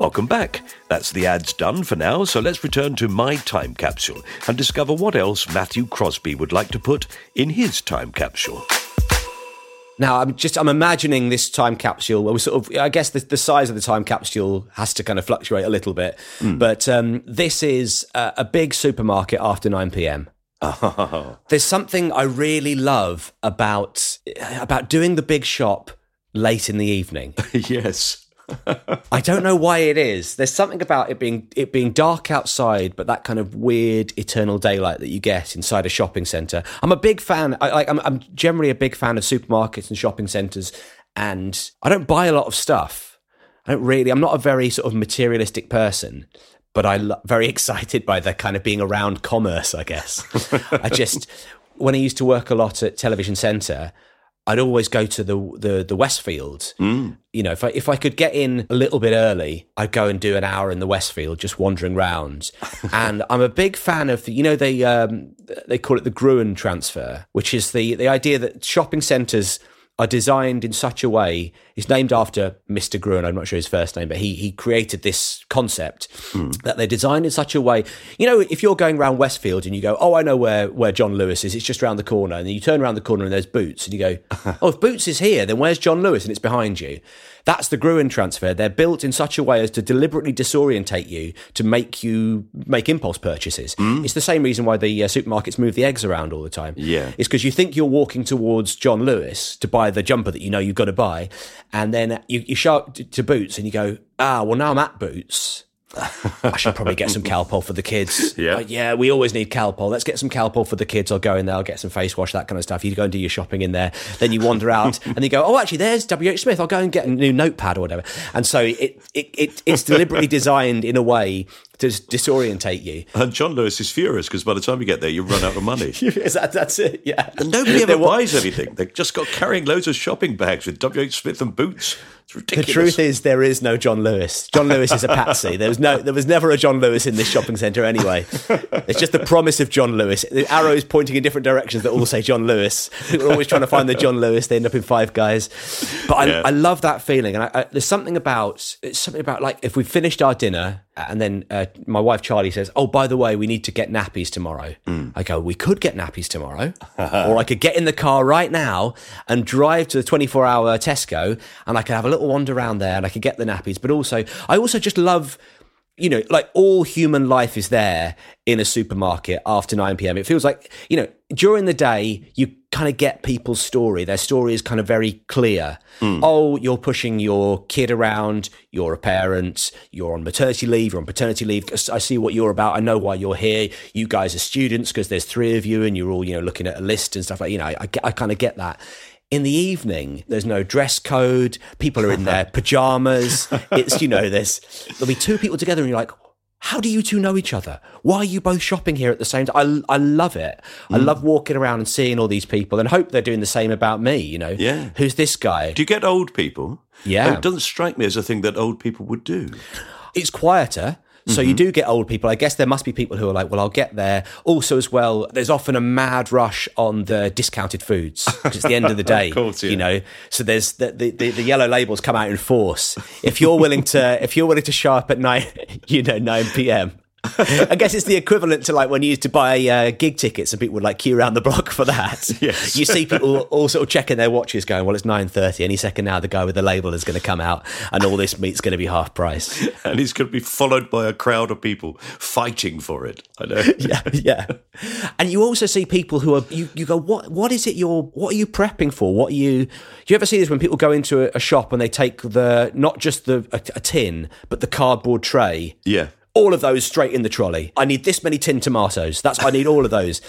Welcome back. That's the ads done for now, so let's return to my time capsule and discover what else Matthew Crosby would like to put in his time capsule. Now I'm just I'm imagining this time capsule. Well, we sort of I guess the, the size of the time capsule has to kind of fluctuate a little bit, but um, this is a, a big supermarket after nine p.m. There's something I really love about about doing the big shop late in the evening. yes. I don't know why it is. There's something about it being it being dark outside, but that kind of weird eternal daylight that you get inside a shopping center. I'm a big fan. I, like I'm, I'm generally a big fan of supermarkets and shopping centers, and I don't buy a lot of stuff. I don't really. I'm not a very sort of materialistic person, but I'm lo- very excited by the kind of being around commerce. I guess. I just when I used to work a lot at Television Centre. I'd always go to the the, the Westfield. You know, if I if I could get in a little bit early, I'd go and do an hour in the Westfield, just wandering round. and I'm a big fan of the, you know they um, they call it the Gruen transfer, which is the the idea that shopping centres are designed in such a way. It's named after Mr. Gruen. I'm not sure his first name, but he he created this concept that they're designed in such a way. You know, if you're going around Westfield and you go, "Oh, I know where where John Lewis is. It's just around the corner," and then you turn around the corner and there's Boots, and you go, "Oh, if Boots is here, then where's John Lewis?" and it's behind you. That's the Gruen transfer. They're built in such a way as to deliberately disorientate you to make you make impulse purchases. It's the same reason why the uh, supermarkets move the eggs around all the time. Yeah. It's because you think you're walking towards John Lewis to buy the jumper that you know you've got to buy, and then you, you show up to, to Boots and you go, ah, well, now I'm at Boots. I should probably get some Calpol for the kids. Yeah. Yeah, we always need Calpol. Let's get some Calpol for the kids. I'll go in there, I'll get some face wash, that kind of stuff. You go and do your shopping in there. Then you wander out and you go, oh, actually, there's WH Smith. I'll go and get a new notepad or whatever. And so it, it, it it's deliberately designed in a way to disorientate you. And John Lewis is furious because by the time you get there, you run out of money. Is that, that's it, yeah. And nobody ever buys anything. They've just got carrying loads of shopping bags with WH Smith and boots. It's The truth is, there is no John Lewis. John Lewis is a patsy. There was no, there was never a John Lewis in this shopping centre anyway. It's just the promise of John Lewis. The arrows pointing in different directions that all say John Lewis. People are always trying to find the John Lewis. They end up in Five Guys. But I, Yeah. I love that feeling, and I, I, there's something about it's something about like if we finished our dinner And then uh, my wife Charlie says, "Oh, by the way, we need to get nappies tomorrow." I go, "We could get nappies tomorrow, or I could get in the car right now and drive to the 24-hour Tesco, and I could have a little wander around there, and I could get the nappies. But also, I also just love." You know, like all human life is there in a supermarket after 9 p.m. It feels like, you know, during the day, you kind of get people's story. Their story is kind of very clear. Mm. Oh, you're pushing your kid around, you're a parent, you're on maternity leave, you're on paternity leave. I see what you're about. I know why you're here. You guys are students because there's three of you and you're all, you know, looking at a list and stuff like, you know, I, I, I kind of get that. In the evening, there's no dress code. People are in their pajamas. It's, you know, there's, there'll be two people together and you're like, how do you two know each other? Why are you both shopping here at the same time? I, I love it. I Mm. love walking around and seeing all these people and hope they're doing the same about me, you know? Yeah. Who's this guy? Do you get old people? Yeah. It doesn't strike me as a thing that old people would do. it's quieter. So Mm-hmm. you do get old people. I guess there must be people who are like, well, I'll get there. Also, as well, there's often a mad rush on the discounted foods. it's the end of the day, course, yeah. you know. So there's the, the, the, the yellow labels come out in force. If you're willing to, if you're willing to show up at nine, you know, nine p.m. I guess it's the equivalent to like when you used to buy uh, gig tickets and people would like queue around the block for that. Yes. You see people all sort of checking their watches going, well, it's 9.30. Any second now, the guy with the label is going to come out and all this meat's going to be half price. And he's going to be followed by a crowd of people fighting for it. I know. yeah, yeah. And you also see people who are you, you go, what what is it you're what are you prepping for? What are you do you ever see this when people go into a, a shop and they take the not just the a, a tin, but the cardboard tray? Yeah. All of those straight in the trolley. I need this many tin tomatoes. That's I need all of those.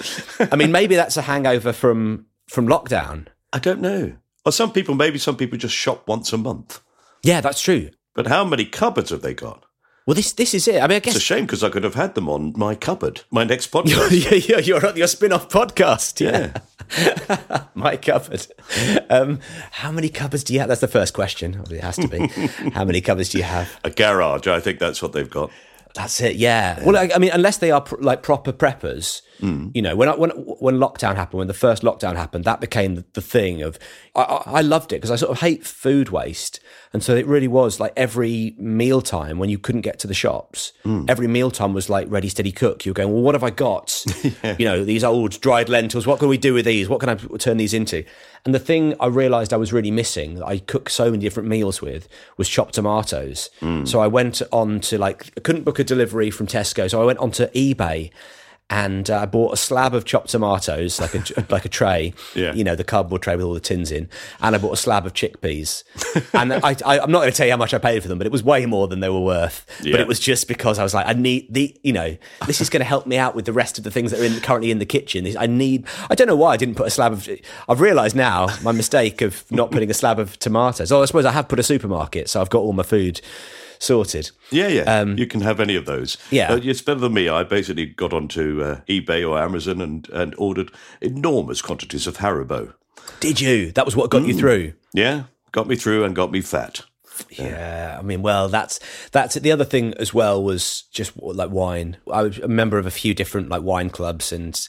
I mean, maybe that's a hangover from from lockdown. I don't know. Or some people, maybe some people just shop once a month. Yeah, that's true. But how many cupboards have they got? Well, this this is it. I mean, I It's a shame because I could have had them on my cupboard, my next podcast. yeah, yeah, you're on your spin-off podcast. yeah. My cupboard. Um, how many cupboards do you have? That's the first question. It has to be. how many cupboards do you have? A garage. I think that's what they've got. That's it. Yeah. Well, I, I mean, unless they are pr- like proper preppers, mm. you know, when I, when when lockdown happened, when the first lockdown happened, that became the, the thing of. I, I, I loved it because I sort of hate food waste, and so it really was like every mealtime when you couldn't get to the shops, mm. every mealtime was like ready, steady, cook. You're going, well, what have I got? You know, these old dried lentils. What can we do with these? What can I turn these into? And the thing I realised I was really missing that I cook so many different meals with was chopped tomatoes. Mm. So I went on to like I couldn't book a delivery from Tesco, so I went onto eBay and uh, I bought a slab of chopped tomatoes, like a like a tray, Yeah. you know, the cardboard tray with all the tins in, and I bought a slab of chickpeas. and I, I, I'm not going to tell you how much I paid for them, but it was way more than they were worth. But it was just because I was like, I need the, you know, this is going to help me out with the rest of the things that are in, currently in the kitchen. I need. I don't know why I didn't put a slab of. I've realised now my mistake of not putting a slab of tomatoes. Oh, I suppose I have put a supermarket, so I've got all my food sorted. Yeah, yeah. you can have any of those. yeah. Uh, it's better than me. I basically got onto uh, eBay or Amazon and, and ordered enormous quantities of Haribo. Did you? That was what got you through. Yeah, got me through and got me fat. Yeah, I mean, well, that's that's it. The other thing as well was just like wine. I was a member of a few different like wine clubs, and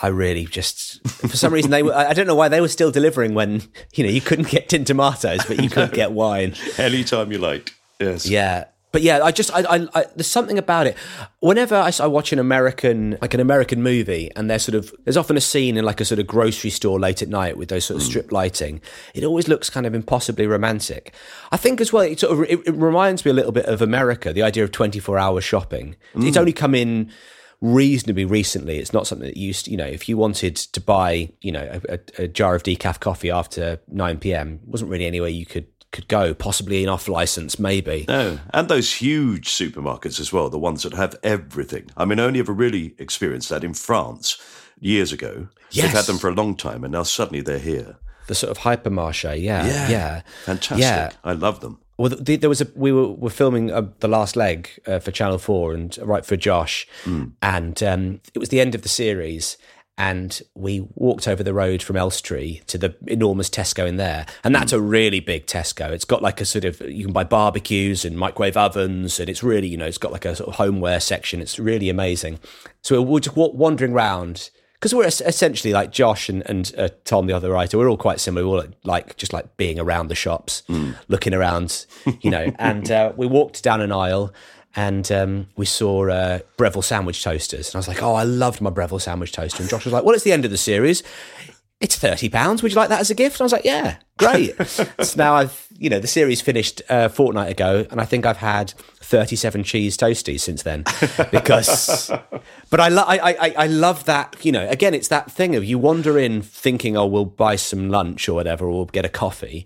I really just for some reason they were. I I don't know why they were still delivering when you know you couldn't get tin tomatoes, but you could get wine. Anytime you like. Yes. Yeah. But yeah, I just I, I, I there's something about it. Whenever I watch an American like an American movie, and there's sort of there's often a scene in like a sort of grocery store late at night with those sort of hmm. strip lighting. It always looks kind of impossibly romantic. I think as well, it sort of it, it reminds me a little bit of America. The idea of 24 hour shopping. It's hmm. only come in reasonably recently. It's not something that used, you know, if you wanted to buy, you know, a, a, a jar of decaf coffee after 9 p.m., wasn't really anywhere you could could go. Possibly an off license, maybe. No, and those huge supermarkets as well, the ones that have everything. I mean, I only ever really experienced that in France years ago. Yes. They've had them for a long time, and now suddenly they're here. the sort of hypermarché. Yeah, yeah, yeah. Fantastic. Yeah. I love them. Well, the, there was a we were were filming uh, the last leg uh, for Channel Four and right for Josh, and um, it was the end of the series. And we walked over the road from Elstree to the enormous Tesco in there, and that's a really big Tesco. It's got like a sort of you can buy barbecues and microwave ovens, and it's really you know it's got like a sort of homeware section. It's really amazing. So we were just wandering around because we're essentially like Josh and, and uh, Tom, the other writer, we're all quite similar. We're all like just like being around the shops, looking around, you know. and uh, we walked down an aisle, and um, we saw uh, Breville sandwich toasters. And I was like, oh, I loved my Breville sandwich toaster. And Josh was like, well, it's the end of the series. It's thirty pounds. Would you like that as a gift? And I was like, yeah, great. so now I've, you know, the series finished uh, a fortnight ago, and I think I've had thirty-seven cheese toasties since then. Because, but I, lo- I, I, I love that. You know, again, it's that thing of you wander in thinking, oh, we'll buy some lunch or whatever, or we'll get a coffee.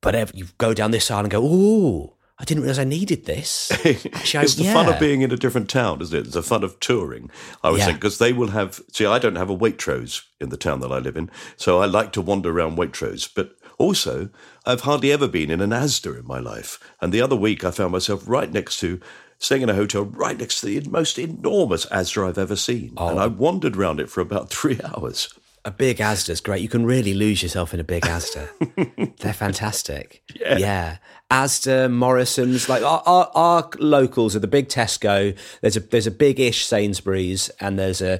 But ev- you go down this aisle and go, oh, I didn't realize I needed this. Actually, I- it's the fun of being in a different town, isn't it? It's the fun of touring. I was Yeah. saying because they will have. See, I don't have a Waitrose in the town that I live in, so I like to wander around Waitrose. But also, I've hardly ever been in an ASDA in my life. And the other week, I found myself right next to. Staying in a hotel right next to the most enormous Asda I've ever seen. Oh. And I wandered around it for about three hours. A big Asda's great. You can really lose yourself in a big Asda. They're fantastic. Yeah. yeah. Asda, Morrisons, like our, our, our locals are the big Tesco. There's a there's a big-ish Sainsbury's, and there's a,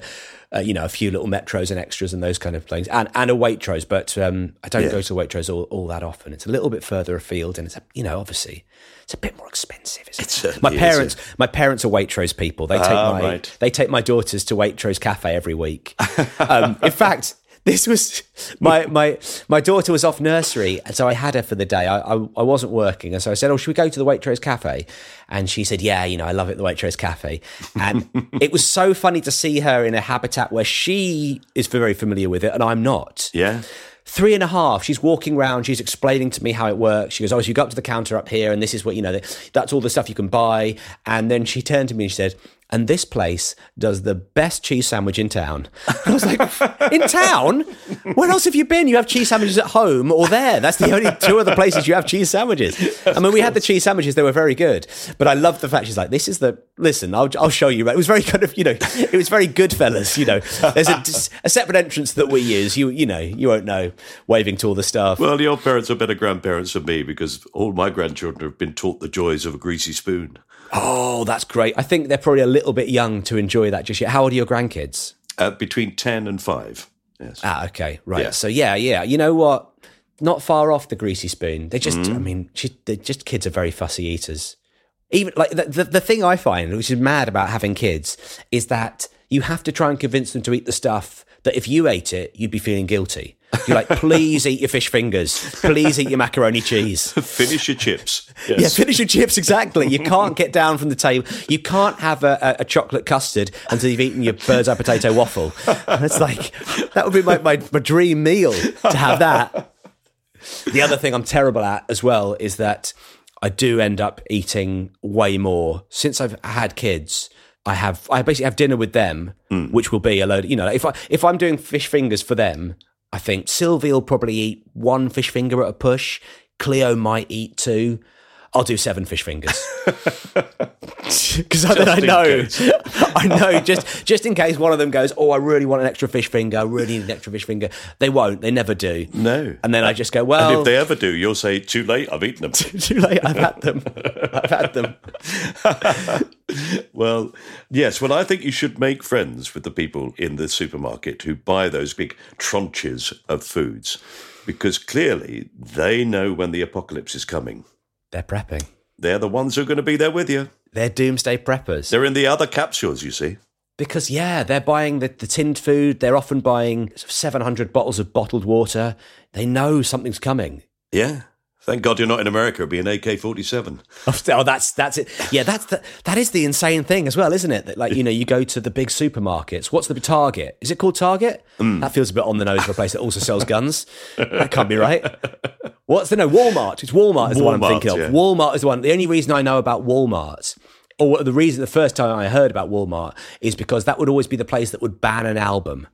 uh you know a few little metros and extras and those kind of things, and and a Waitrose. But um, I don't Yeah. go to Waitrose all, all that often. It's a little bit further afield, and it's a, you know obviously it's a bit more expensive. Isn't it? certainly my is, parents my parents are Waitrose people. They take Ah, my right. they take my daughters to Waitrose Cafe every week. Um, in fact, this was my my my daughter was off nursery, and so I had her for the day. I, I I wasn't working, and so I said, "Oh, should we go to the Waitrose Cafe?" And she said, "Yeah, you know, I love it, the Waitrose Cafe." And it was so funny to see her in a habitat where she is very familiar with it, and I'm not Yeah. three and a half. She's walking around. She's explaining to me how it works. She goes, "Oh, so you go up to the counter up here, and this is what you know. That's all the stuff you can buy." And then she turned to me and she said, "And this place does the best cheese sandwich in town." And I was like, "In town? Where else have you been? You have cheese sandwiches at home or there? That's the only two other places you have cheese sandwiches." I mean, we had the cheese sandwiches; they were very good. But I love the fact she's like, "This is the listen. I'll I'll show you." It was very kind of you know, it was very good fellas. You know, there's a, a separate entrance that we use. You you know, you won't know waving to all the staff. Well, your parents are better grandparents than me because all my grandchildren have been taught the joys of a greasy spoon. Oh, that's great. I think they're probably a little bit young to enjoy that just yet. How old are your grandkids? Uh, between 10 and 5. Yes. Ah, okay, right. Yeah. So yeah, yeah. You know what? Not far off the greasy spoon. They just, I mean, they're just kids are very fussy eaters. Even like the, the the thing I find, which is mad about having kids, is that you have to try and convince them to eat the stuff that if you ate it, you'd be feeling guilty. You're like, please eat your fish fingers. Please eat your macaroni cheese. Finish your chips. Yeah, finish your chips exactly. You can't get down from the table. You can't have a, a, a chocolate custard until you've eaten your Birds Eye potato waffle. And it's like that would be my, my, my dream meal to have that. The other thing I'm terrible at as well is that I do end up eating way more since I've had kids. I have I basically have dinner with them, hmm. which will be a load. You know, if I if I'm doing fish fingers for them, I think Sylvie will probably eat one fish finger at a push. Cleo might eat two. I'll do seven fish fingers because I know. I know just just in case one of them goes, oh, I really want an extra fish finger. I really need an extra fish finger. They won't. They never do. No. And then I just go, well, and if they ever do, you'll say, too late, I've eaten them. too late. I've had them. I've had them. well, yes. Well, I think you should make friends with the people in the supermarket who buy those big tranches of foods because clearly they know when the apocalypse is coming. They're prepping. They're the ones who are going to be there with you. They're doomsday preppers. They're in the other capsules, you see. Because yeah, they're buying the, the tinned food. They're often buying seven hundred bottles of bottled water. They know something's coming. Yeah. Thank God you're not in America. It'd be an AK 47. Oh, that's that's it. Yeah, that's the, that is the insane thing as well, isn't it? That like you know, you go to the big supermarkets. What's the Target? Is it called Target? Mm. That feels a bit on the nose for a place that also sells guns. that can't be right. What's the no Walmart? It's Walmart is the one I'm thinking of. yeah. Walmart is the one. The only reason I know about Walmart. Or the reason the first time I heard about Walmart is because that would always be the place that would ban an album.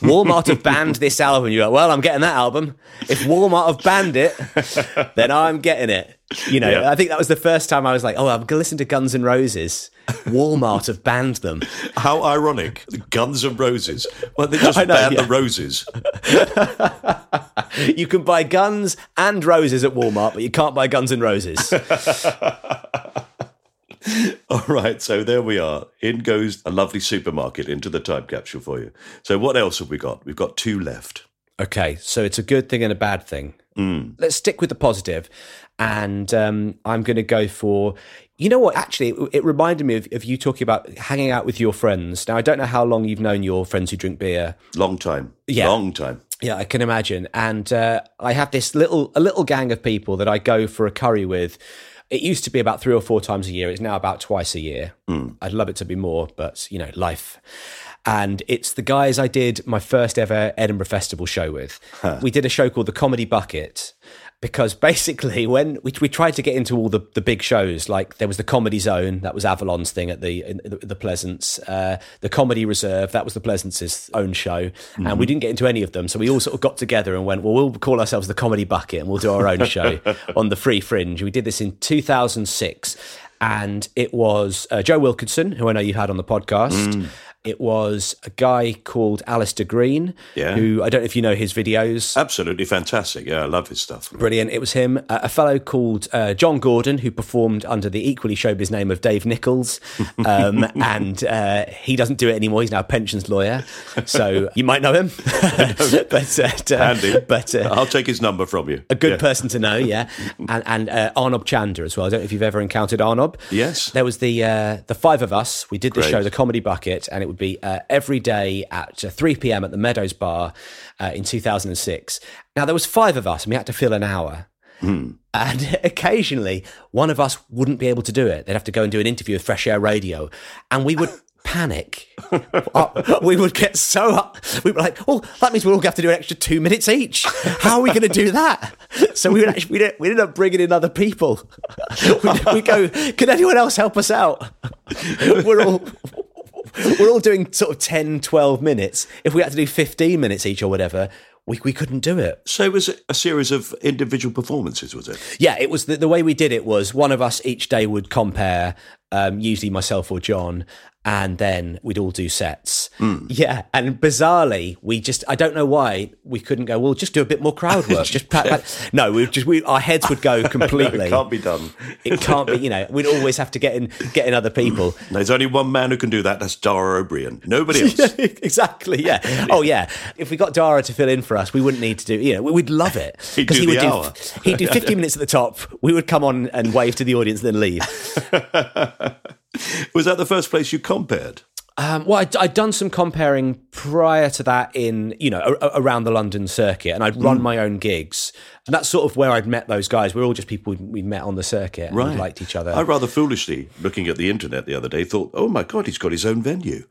Walmart have banned this album. You go, well, I'm getting that album. If Walmart have banned it, then I'm getting it. You know, Yeah. I think that was the first time I was like, oh, I'm going to listen to Guns N' Roses. Walmart have banned them. How ironic. Guns and Roses. Well, they just know, banned yeah. the roses. You can buy guns and roses at Walmart, but you can't buy Guns N' Roses. All right, so there we are. In goes a lovely supermarket into the time capsule for you. So what else have we got? We've got two left. Okay, so it's a good thing and a bad thing. Mm. Let's stick with the positive, and um, I'm going to go for You know what? Actually, it, it reminded me of, of you talking about hanging out with your friends. Now, I don't know how long you've known your friends who drink beer. Long time. Yeah. Long time. Yeah, I can imagine. And uh, I have this little a little gang of people that I go for a curry with. It used to be about three or four times a year. It's now about twice a year. Hmm. I'd love it to be more, but you know, life. And it's the guys I did my first ever Edinburgh Festival show with. We did a show called The Comedy Bucket. Because basically, when we, we tried to get into all the, the big shows, like there was the Comedy Zone, that was Avalon's thing at the in, the, the Pleasance, uh, the Comedy Reserve, that was the Pleasance's own show, and we didn't get into any of them. So we all sort of got together and went, well, we'll call ourselves the Comedy Bucket and we'll do our own show on the Free Fringe. We did this in 2006, and it was uh, Joe Wilkinson, who I know you had on the podcast. It was a guy called Alistair Green, Yeah. who I don't know if you know his videos. Absolutely fantastic. Yeah, I love his stuff. Brilliant. It was him, uh, a fellow called uh, John Gordon, who performed under the equally showbiz name of Dave Nichols. Um, and uh, he doesn't do it anymore. He's now a pensions lawyer. So you might know him. but uh, Handy. but uh, I'll take his number from you. a good Yeah. person to know, yeah. And, and uh, Arnab Chanda as well. I don't know if you've ever encountered Arnob. Yes. There was the uh, the five of us. We did the show, the Comedy Bucket, and it would be uh, every day at uh, 3 p.m. at the Meadows Bar uh, in 2006. Now there was five of us, and we had to fill an hour. Hmm. And occasionally, one of us wouldn't be able to do it. They'd have to go and do an interview with Fresh Air Radio, and we would panic. Uh, we would get so up. We'd be like, "Oh, that means we'll all have to do an extra two minutes each. How are we going to do that?" So we would actually we we ended up bringing in other people. We we go, "Can anyone else help us out?" We're all. We're all doing sort of 10, 12 minutes. If we had to do 15 minutes each or whatever, we, we couldn't do it. So it was a series of individual performances, was it? Yeah, it was the, the way we did it was one of us each day would compare, um, usually myself or John, and then we'd all do sets. Hmm. Yeah, and bizarrely, we just I don't know why we couldn't go. Well, just do a bit more crowd work. just pra- pra- no, we just we our heads would go completely. It can't be done. It can't be. You know, we'd always have to get in get in other people. There's only one man who can do that. That's Dara Ó Briain. Nobody else. exactly. Yeah. Oh, yeah. If we got Dara to fill in for us, we wouldn't need to do. You know, we'd love it He'd because do he would hour. do. He'd do 50 minutes at the top. We would come on and wave to the audience, then leave. Was that the first place you compared? Um, well, I'd, I'd done some comparing prior to that in, you know, a, around the London circuit, and I'd run Mm. my own gigs. And that's sort of where I'd met those guys. We're all just people we met on the circuit and we liked each other. I rather foolishly, looking at the internet the other day, thought, oh my God, he's got his own venue.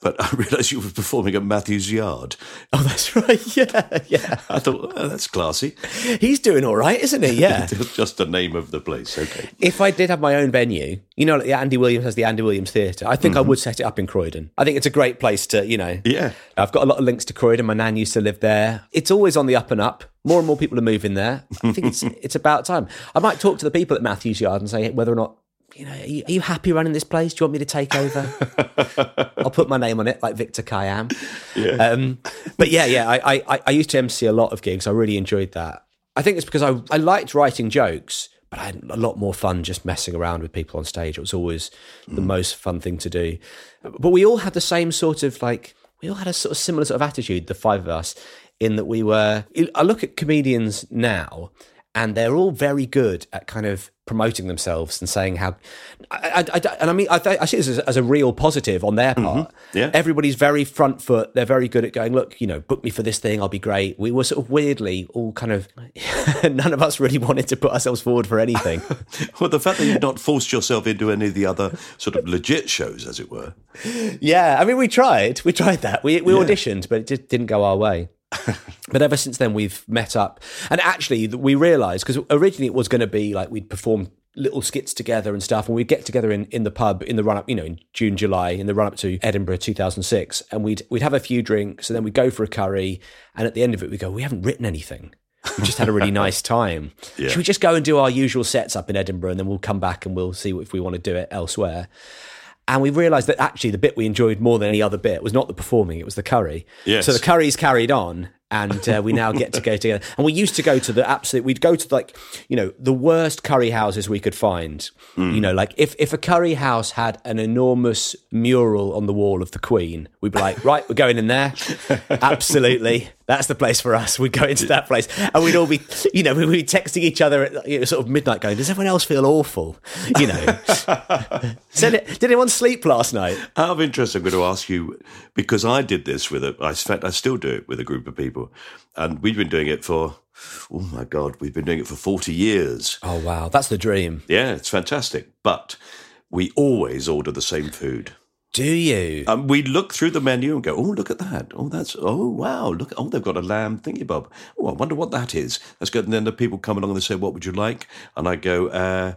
But I realised you were performing at Matthew's Yard. oh, that's right. Yeah, yeah. I thought, oh, that's classy. He's doing all right, isn't he? Yeah. Just the name of the place. Okay. if I did have my own venue, you know, like the Andy Williams has the Andy Williams Theatre. I think I mm-hmm. would set it up in Croydon. I think it's a great place to, you know. Yeah. I've got a lot of links to Croydon. My nan used to live there. It's always on the up and up. More and more people are moving there. I think it's it's about time. I might talk to the people at Matthews Yard and say whether or not. You know, are you, are you happy running this place? Do you want me to take over? I'll put my name on it, like Victor Kiam. Um, but yeah, yeah, I, I, I used to MC a lot of gigs. I really enjoyed that. I think it's because I, I liked writing jokes, but I had a lot more fun just messing around with people on stage. It was always the most fun thing to do. But we all had the same sort of like, we all had a sort of similar sort of attitude, the five of us, in that we were. I look at comedians now, and they're all very good at kind of promoting themselves and saying how. I, I, I- and I mean, I, th- I see this as, as a real positive on their mm-hmm. part. Yeah. Everybody's very front foot. They're very good at going, look, you know, book me for this thing. I'll be great. We were sort of weirdly all kind of. none of us really wanted to put ourselves forward for anything. Well, the fact that you've not forced yourself into any of the other sort of legit shows, as it were. Yeah, I mean, we tried. We tried that. We we auditioned, but it just didn't go our way. but ever since then, we've met up, and actually, we realised because originally it was going to be like we'd perform little skits together and stuff, and we'd get together in, in the pub in the run up, you know, in June, July, in the run up to Edinburgh 2006, and we'd we'd have a few drinks, and then we'd go for a curry, and at the end of it, we go, we haven't written anything. We just had a really nice time. Should we just go and do our usual sets up in Edinburgh, and then we'll come back and we'll see if we want to do it elsewhere? And we realised that actually the bit we enjoyed more than any other bit was not the performing; it was the curry. Yes. So the curry's carried on, and uh, we now get to go together. And we used to go to the absolute. We'd go to like you know the worst curry houses we could find. You know, like if if a curry house had an enormous mural on the wall of the Queen, we'd be like, right, we're going in there. Absolutely. That's the place for us. We'd go into that place and we'd all be, you know, we'd be texting each other at you know, sort of midnight going, does everyone else feel awful? You know. so, did anyone sleep last night? Out of interest, I'm going to ask you because I did this with a, in fact, I still do it with a group of people. And we've been doing it for, oh my God, we've been doing it for 40 years. Oh, wow. That's the dream. Yeah, it's fantastic. But we always order the same food. Do you? Um, we look through the menu and go, oh, look at that. Oh, that's, oh, wow. Look, oh, they've got a lamb thingy bob. Oh, I wonder what that is. That's good. And then the people come along and they say, what would you like? And I go, uh,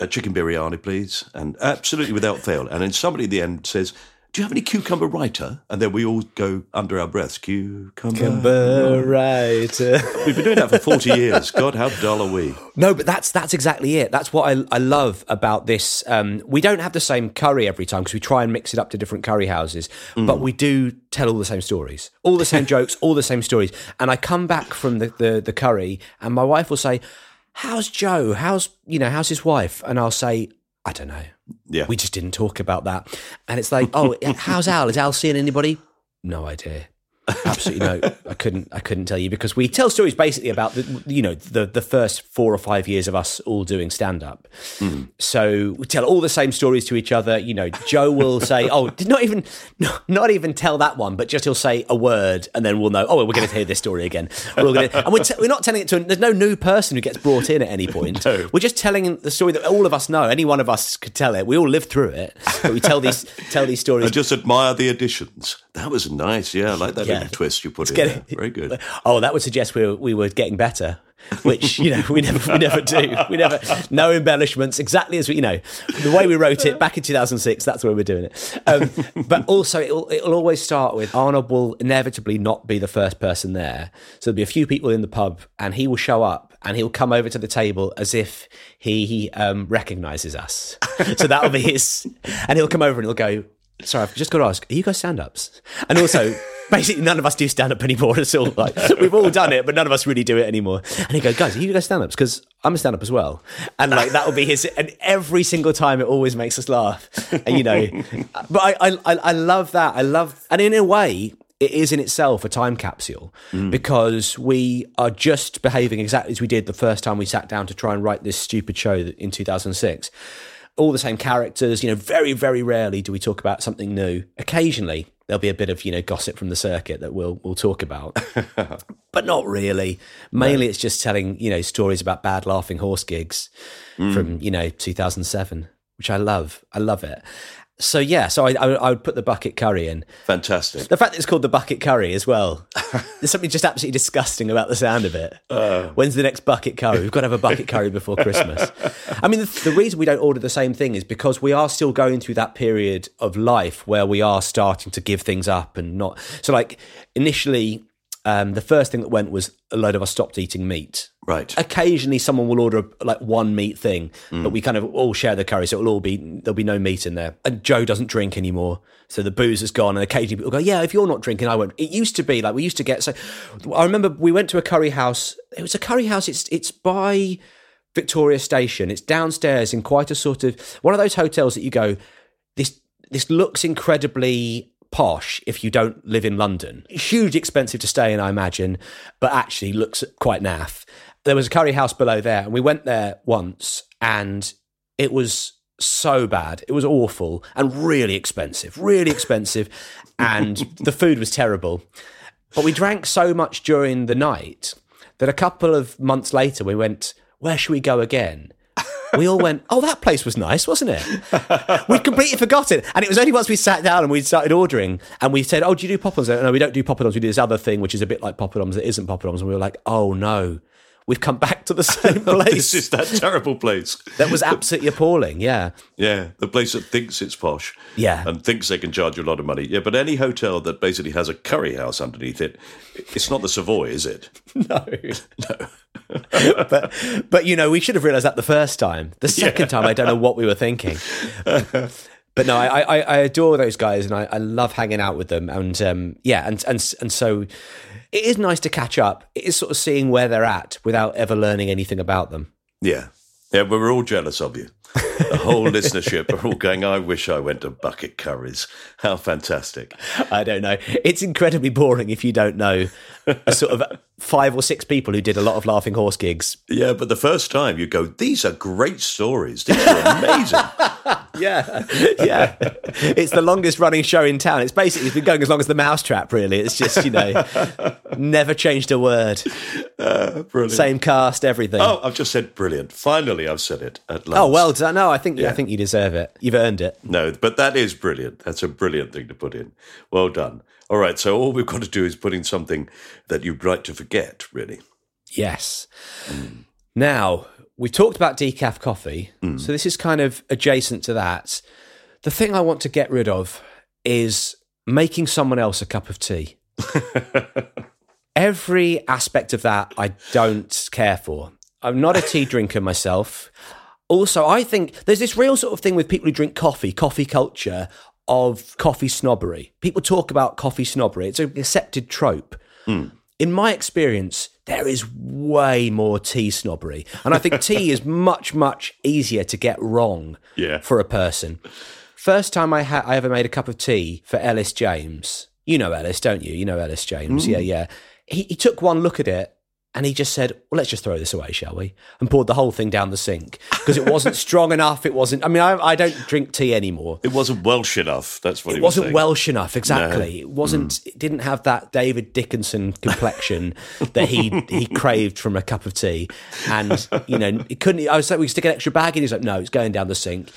a chicken biryani, please. And absolutely without fail. And then somebody at the end says, do you have any cucumber raita? And then we all go under our breaths, cucumber. Cucumber raita. We've been doing that for 40 years. God, how dull are we? No, but that's that's exactly it. That's what I, I love about this. Um, we don't have the same curry every time because we try and mix it up to different curry houses, but we do tell all the same stories, all the same jokes, all the same stories. And I come back from the, the, the curry, and my wife will say, "How's Joe? How's you know how's his wife?" And I'll say, "I don't know. Yeah. We just didn't talk about that." And it's like, "Oh, how's Al? Is Al seeing anybody?" No idea. Absolutely no. I couldn't. I couldn't tell you because we tell stories basically about the you know the the first four or five years of us all doing stand up. Hmm. So we tell all the same stories to each other. You know, Joe will say, "Oh, did not even no, not even tell that one," but just he'll say a word, and then we'll know. Oh, well, we're going to hear this story again. We're gonna, and we're, t- we're not telling it to. There's no new person who gets brought in at any point. We're just telling the story that all of us know. Any one of us could tell it. We all live through it, but we tell these tell these stories. I just admire the additions. That was nice. Yeah, I like that Yeah. little twist you put in get there. Very good. Oh, that would suggest we were, we were getting better, which you know we never we never do. We never no embellishments. Exactly as we you know the way we wrote it back in 2006. That's where we're doing it. Um, but also it'll, it'll always start with Arnab will inevitably not be the first person there. So there'll be a few people in the pub, and he will show up and he'll come over to the table as if he um, recognizes us. So that'll be his, and he'll come over and he'll go. Sorry, I've just got to ask: Are you guys stand-ups? And also, basically, none of us do stand-up anymore at all. Like we've all done it, but none of us really do it anymore. And he goes, "Guys, are you guys stand-ups? Because I'm a stand-up as well." And like that will be his. And every single time, it always makes us laugh. And you know, but I, I, I I love that. I love, and in a way, it is in itself a time capsule mm. because we are just behaving exactly as we did the first time we sat down to try and write this stupid show in 2006. All the same characters, you know, very, very rarely do we talk about something new. Occasionally, there'll be a bit of, you know, gossip from the circuit that we'll, we'll talk about, but not really. Mainly it's just telling, you know, stories about bad laughing horse gigs mm. from, you know, 2007, which I love. I love it. So, yeah, so I, I, I would put the bucket curry in. Fantastic. The fact that it's called the bucket curry as well. There's something just absolutely disgusting about the sound of it. When's the next bucket curry? We've got to have a bucket curry before Christmas. I mean, the, the reason we don't order the same thing is because we are still going through that period of life where we are starting to give things up and not. So, like, initially, um, the first thing that went was a load of us stopped eating meat. Right. Occasionally, someone will order like one meat thing, but mm. we kind of all share the curry, so it'll all be there'll be no meat in there. And Joe doesn't drink anymore, so the booze has gone. And occasionally, people go, "Yeah, if you're not drinking, I won't." It used to be like we used to get. So I remember we went to a curry house. It was a curry house. It's it's by Victoria Station. It's downstairs in quite a sort of one of those hotels that you go. This this looks incredibly posh if you don't live in London. Huge expensive to stay in, I imagine, but actually looks quite naff. There was a curry house below there, and we went there once, and it was so bad. It was awful and really expensive, really expensive, and the food was terrible. But we drank so much during the night that a couple of months later we went, Where should we go again? We all went, Oh, that place was nice, wasn't it? We'd completely forgotten. And it was only once we sat down and we started ordering and we said, Oh, do you do poppadoms? No, we don't do poppadoms. We do this other thing, which is a bit like poppadoms that isn't poppadoms. And we were like, Oh, no. We've come back to the same place. this is that terrible place. that was absolutely appalling. Yeah. Yeah, the place that thinks it's posh. Yeah. And thinks they can charge you a lot of money. Yeah, but any hotel that basically has a curry house underneath it, it's not the Savoy, is it? No. no. but but you know, we should have realised that the first time. The second time, I don't know what we were thinking. But no, I, I, I adore those guys, and I, I love hanging out with them. And um, yeah, and and and so it is nice to catch up. It is sort of seeing where they're at without ever learning anything about them. Yeah. Yeah, but we're all jealous of you. The whole listenership are all going, I wish I went to Bucket Curries. How fantastic. I don't know. It's incredibly boring if you don't know a sort of five or six people who did a lot of Laughing Horse gigs. Yeah, but the first time you go, these are great stories. These are amazing. Yeah, yeah. It's the longest running show in town. It's basically it's been going as long as the Mousetrap. Really, it's just you know, never changed a word. Uh, brilliant. Same cast, everything. Oh, I've just said brilliant. Finally, I've said it at last. Oh, well done. No, I think I think you deserve it. You've earned it. No, but that is brilliant. That's a brilliant thing to put in. Well done. All right, so all we've got to do is put in something that you'd like to forget, really. Yes. Mm. Now, we talked about decaf coffee. Mm. So this is kind of adjacent to that. The thing I want to get rid of is making someone else a cup of tea. Every aspect of that I don't care for. I'm not a tea drinker myself. Also, I think there's this real sort of thing with people who drink coffee, coffee culture of coffee snobbery. People talk about coffee snobbery. It's an accepted trope. Hmm. In my experience, there is way more tea snobbery. And I think tea is much, much easier to get wrong Yeah. for a person. First time I, ha- I ever made a cup of tea for Ellis James. You know Ellis, don't you? You know Ellis James. Hmm. Yeah, yeah. He, he took one look at it and he just said, Well, let's just throw this away, shall we? And poured the whole thing down the sink because it wasn't strong enough. It wasn't, I mean, I, I don't drink tea anymore. It wasn't Welsh enough. That's what he It was wasn't. Welsh enough, exactly. It wasn't. Mm. It didn't have that David Dickinson complexion that he he craved from a cup of tea, and you know, it couldn't. I was like, we stick an extra bag in. He's like, no, it's going down the sink.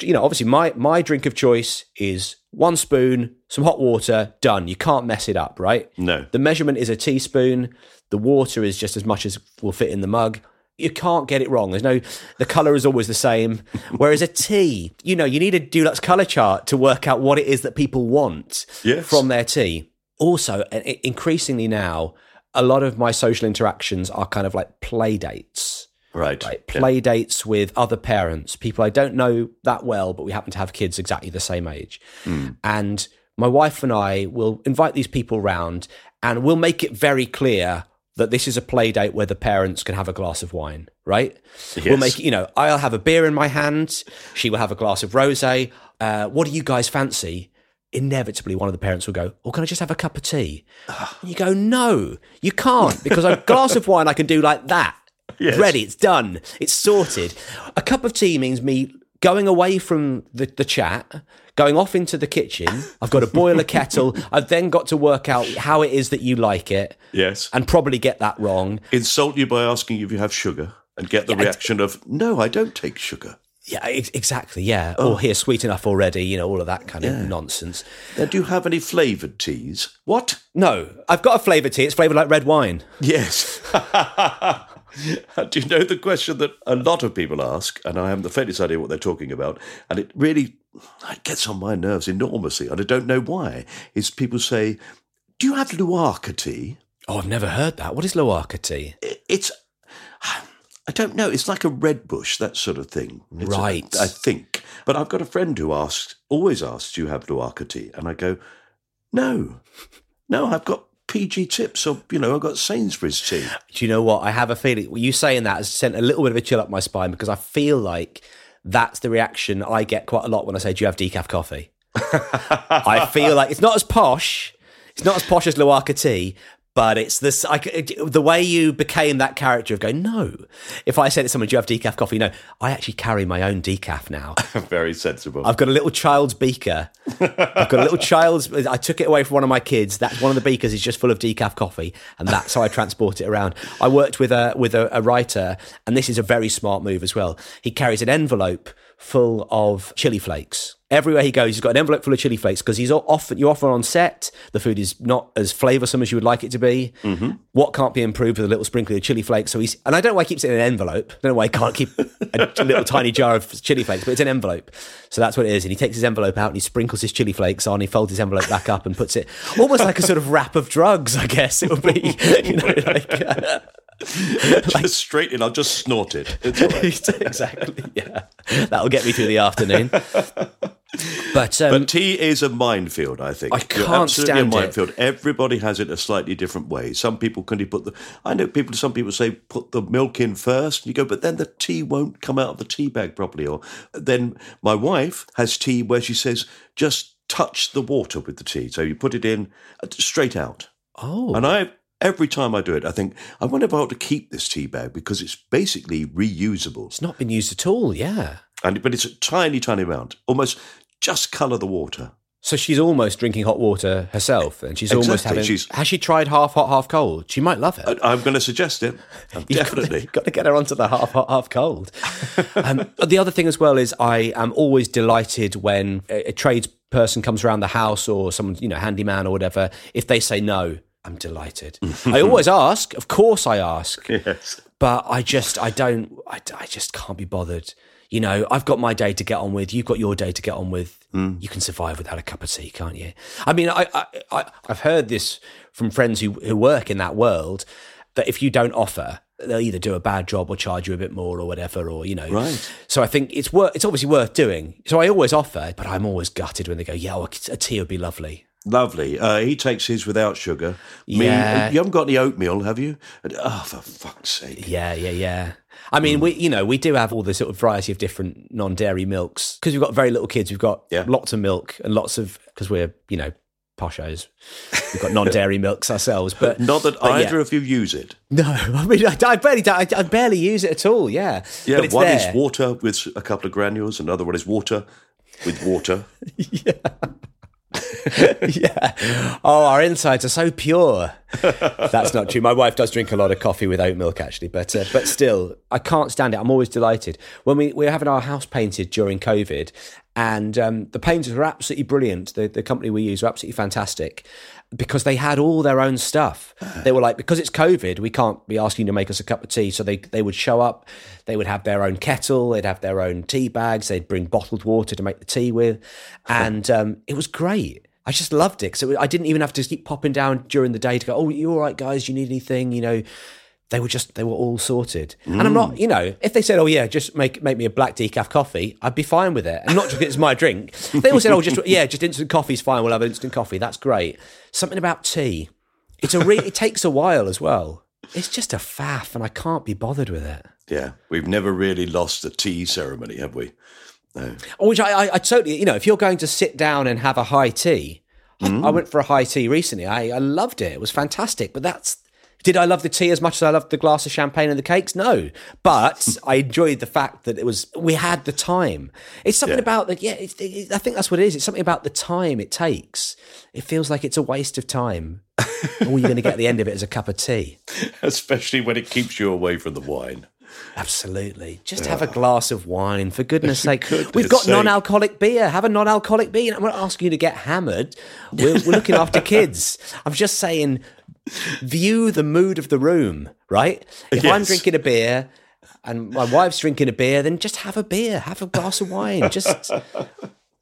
You know, obviously, my my drink of choice is one spoon, some hot water, done. You can't mess it up, right? No. The measurement is a teaspoon. The water is just as much as will fit in the mug. You can't get it wrong. There's no, the color is always the same. Whereas a tea, you know, you need a Dulux color chart to work out what it is that people want Yes. from their tea. Also, increasingly now, a lot of my social interactions are kind of like play dates. Right. Right, Yeah. play dates with other parents, people I don't know that well, but we happen to have kids exactly the same age. And my wife and I will invite these people round and we'll make it very clear that this is a play date where the parents can have a glass of wine, right? We'll make you know, I'll have a beer in my hand, she will have a glass of rosé. Uh, what do you guys fancy? Inevitably, one of the parents will go, "Or can I just have a cup of tea?" And you go, "No, you can't, because a glass of wine I can do like that. Yes. Ready, it's done, it's sorted. A cup of tea means me going away from the, the chat, going off into the kitchen. I've got to boil a kettle. I've then got to work out how it is that you like it, Yes. and probably get that wrong. Insult you by asking if you have sugar and get the Yeah, reaction of, no, I don't take sugar. Yeah, ex- exactly. Yeah, Oh. or here, sweet enough already. You know, all of that kind of nonsense. Now, do you have any flavoured teas? What? No, I've got a flavoured tea. It's flavoured like red wine. Yes. Do you know the question that a lot of people ask, and I haven't the faintest idea what they're talking about, and it really it gets on my nerves enormously, and I don't know why. Is people say, "Do you have Luarca tea?" Oh, I've never heard that. What is Loaka tea? It's I don't know. It's like a red bush, that sort of thing. It's Right. I think. But I've got a friend who asks, always asks, "Do you have Luarca tea?" And I go, "No, no. I've got PG tips, or you know, I've got Sainsbury's tea." Do you know what? I have a feeling you saying that has sent a little bit of a chill up my spine because I feel like that's the reaction I get quite a lot when I say, "Do you have decaf coffee?" I feel like it's not as posh. It's not as posh as Luarca tea, but it's this. I, the way you became that character of going, no. If I said to someone, "Do you have decaf coffee?" No, I actually carry my own decaf now. Very sensible. I've got a little child's beaker. I've got a little child's. I took it away from one of my kids. That's one of the beakers is just full of decaf coffee, and that's how I transport it around. I worked with a with a, a writer, and this is a very smart move as well. He carries an envelope full of chili flakes. Everywhere he goes, he's got an envelope full of chili flakes because he's often you're often on set. The food is not as flavoursome as you would like it to be. What can't be improved with a little sprinkling of chili flakes? So he's and I don't know why he keeps it in an envelope. I don't know why he can't keep a little tiny jar of chili flakes, but it's an envelope. So that's what it is. And he takes his envelope out and he sprinkles his chili flakes on. He folds his envelope back up and puts it almost like a sort of wrap of drugs. I guess it would be. You know, like. uh, just straight in. I'll just snort it. It's all right. exactly. Yeah, that'll get me through the afternoon. But, um, but tea is a minefield, I think. I You're can't absolutely stand a it. minefield. Everybody has it a slightly different way. Some people can you put the. I know people. Some people say put the milk in first. And you go, but then the tea won't come out of the tea bag properly. Or then my wife has tea where she says just touch the water with the tea. So you put it in uh, straight out. oh, And I every time I do it, I think I wonder if I ought to keep this tea bag because it's basically reusable. it's not been used at all. Yeah. And but it's a tiny, tiny amount, almost just colour the water. So she's almost drinking hot water herself, and she's almost having. she's- has she tried half hot, half cold? She might love it. I- I'm going to suggest it. Definitely. got to get her onto the half hot, half cold. um, the other thing as well is I am always delighted when a, a tradesperson comes around the house or someone, you know, handyman or whatever. If they say no, I'm delighted. I always ask, of course, I ask, Yes. but I just, I don't, I, I just can't be bothered. You know, I've got my day to get on with. You've got your day to get on with. Hmm. You can survive without a cup of tea, can't you? I mean, I, I, I I've heard this from friends who, who work in that world that if you don't offer, they'll either do a bad job or charge you a bit more or whatever, or you know. Right. So I think it's worth. It's obviously worth doing. So I always offer, but I'm always gutted when they go, "Yeah, well, a tea would be lovely." Lovely. Uh, he takes his without sugar. Me, Yeah. you haven't got any oatmeal, have you? Oh, for fuck's sake. Yeah, yeah, yeah. I mean, we you know we do have all the sort of variety of different non-dairy milks because we've got very little kids. We've got Yeah. lots of milk and lots of because we're you know poshos. We've got non-dairy milks ourselves, but Not that but yeah. either of you use it. No, I mean I, I barely I, I barely use it at all. Yeah, Yeah, one there. is water with a couple of granules, another one is water with water. yeah. Oh, our insides are so pure. That's not true. My wife does drink a lot of coffee with oat milk, actually, but uh, but still, I can't stand it. I'm always delighted when we we were having our house painted during COVID, and um, the painters were absolutely brilliant. The the company we use were absolutely fantastic because they had all their own stuff. They were like, because it's COVID, we can't be asking you to make us a cup of tea. So they they would show up, they would have their own kettle, they'd have their own tea bags, they'd bring bottled water to make the tea with, and um, it was great. I just loved it. So I didn't even have to keep popping down during the day to go, oh, you all right, guys? You need anything? You know, they were just, they were all sorted. And I'm not, you know, if they said, oh, yeah, just make make me a black decaf coffee, I'd be fine with it. And not just it's my drink. If they all said, oh, just, yeah, just instant coffee's fine. We'll have instant coffee. That's great. Something about tea. It's a re- it takes a while as well. It's just a faff and I can't be bothered with it. Yeah, we've never really lost the tea ceremony, have we? No. Oh, which I, I, I totally, you know, if you're going to sit down and have a high tea, I, I hmm? went for a high tea recently. I, I loved it. It was fantastic. But that's, did I love the tea as much as I loved the glass of champagne and the cakes? No. But I enjoyed the fact that it was, we had the time. It's something Yeah. about that, yeah, it's, it, I think that's what it is. It's something about the time it takes. It feels like it's a waste of time. All you're going to get at the end of it is a cup of tea. Especially when it keeps you away from the wine. Absolutely. Just have a glass of wine, for goodness sake. Goodness We've got sake. non alcoholic beer. Have a non alcoholic beer. I'm not asking you to get hammered. We're, we're looking after kids. I'm just saying, view the mood of the room, right? If I'm drinking a beer and my wife's drinking a beer, then just have a beer, have a glass of wine. Just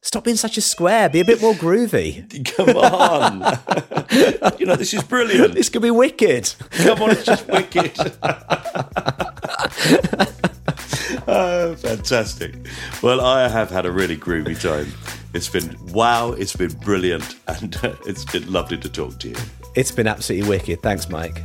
stop being such a square, be a bit more groovy. Come on. you know, this is brilliant. This could be wicked. Come on, it's just wicked. oh, fantastic. Well, I have had a really groovy time. It's been wow, it's been brilliant, and uh, it's been lovely to talk to you. It's been absolutely wicked. Thanks, Mike.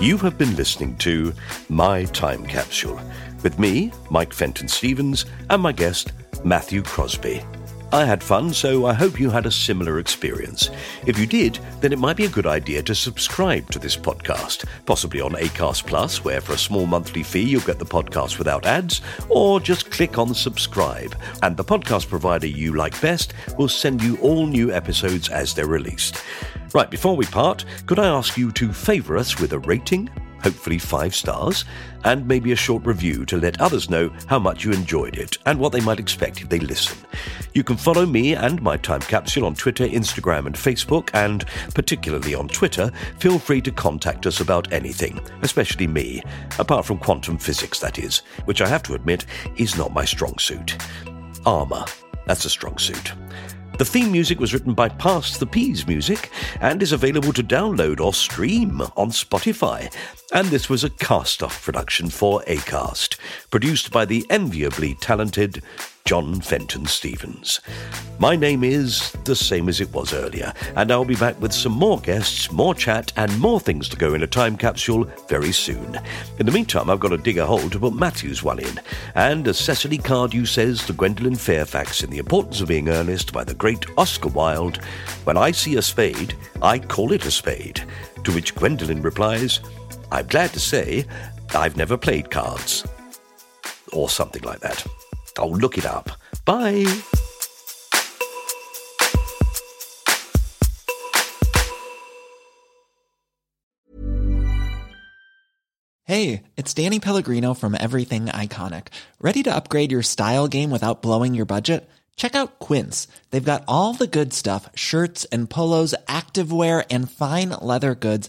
You have been listening to My Time Capsule with me, Mike Fenton Stevens, and my guest, Matthew Crosby. I had fun, so I hope you had a similar experience. If you did, then it might be a good idea to subscribe to this podcast, possibly on Acast Plus, where for a small monthly fee you'll get the podcast without ads, or just click on subscribe, and the podcast provider you like best will send you all new episodes as they're released. Right, before we part, could I ask you to favour us with a rating? Hopefully, five stars, and maybe a short review to let others know how much you enjoyed it and what they might expect if they listen. You can follow me and my time capsule on Twitter, Instagram, and Facebook, and particularly on Twitter, feel free to contact us about anything, especially me, apart from quantum physics, that is, which I have to admit is not my strong suit. Armour, that's a strong suit. The theme music was written by Past the Peas Music and is available to download or stream on Spotify. And this was a cast off production for ACAST, produced by the enviably talented John Fenton Stevens. My name is the same as it was earlier, and I'll be back with some more guests, more chat, and more things to go in a time capsule very soon. In the meantime, I've got to dig a hole to put Matthew's one in, and as Cecily Cardew says to Gwendolen Fairfax in The Importance of Being Earnest by the great Oscar Wilde, when I see a spade, I call it a spade. To which Gwendolen replies, I'm glad to say I've never played cards. Or something like that. I'll look it up. Bye. Hey, it's Danny Pellegrino from Everything Iconic. Ready to upgrade your style game without blowing your budget? Check out Quince. They've got all the good stuff shirts and polos, activewear, and fine leather goods,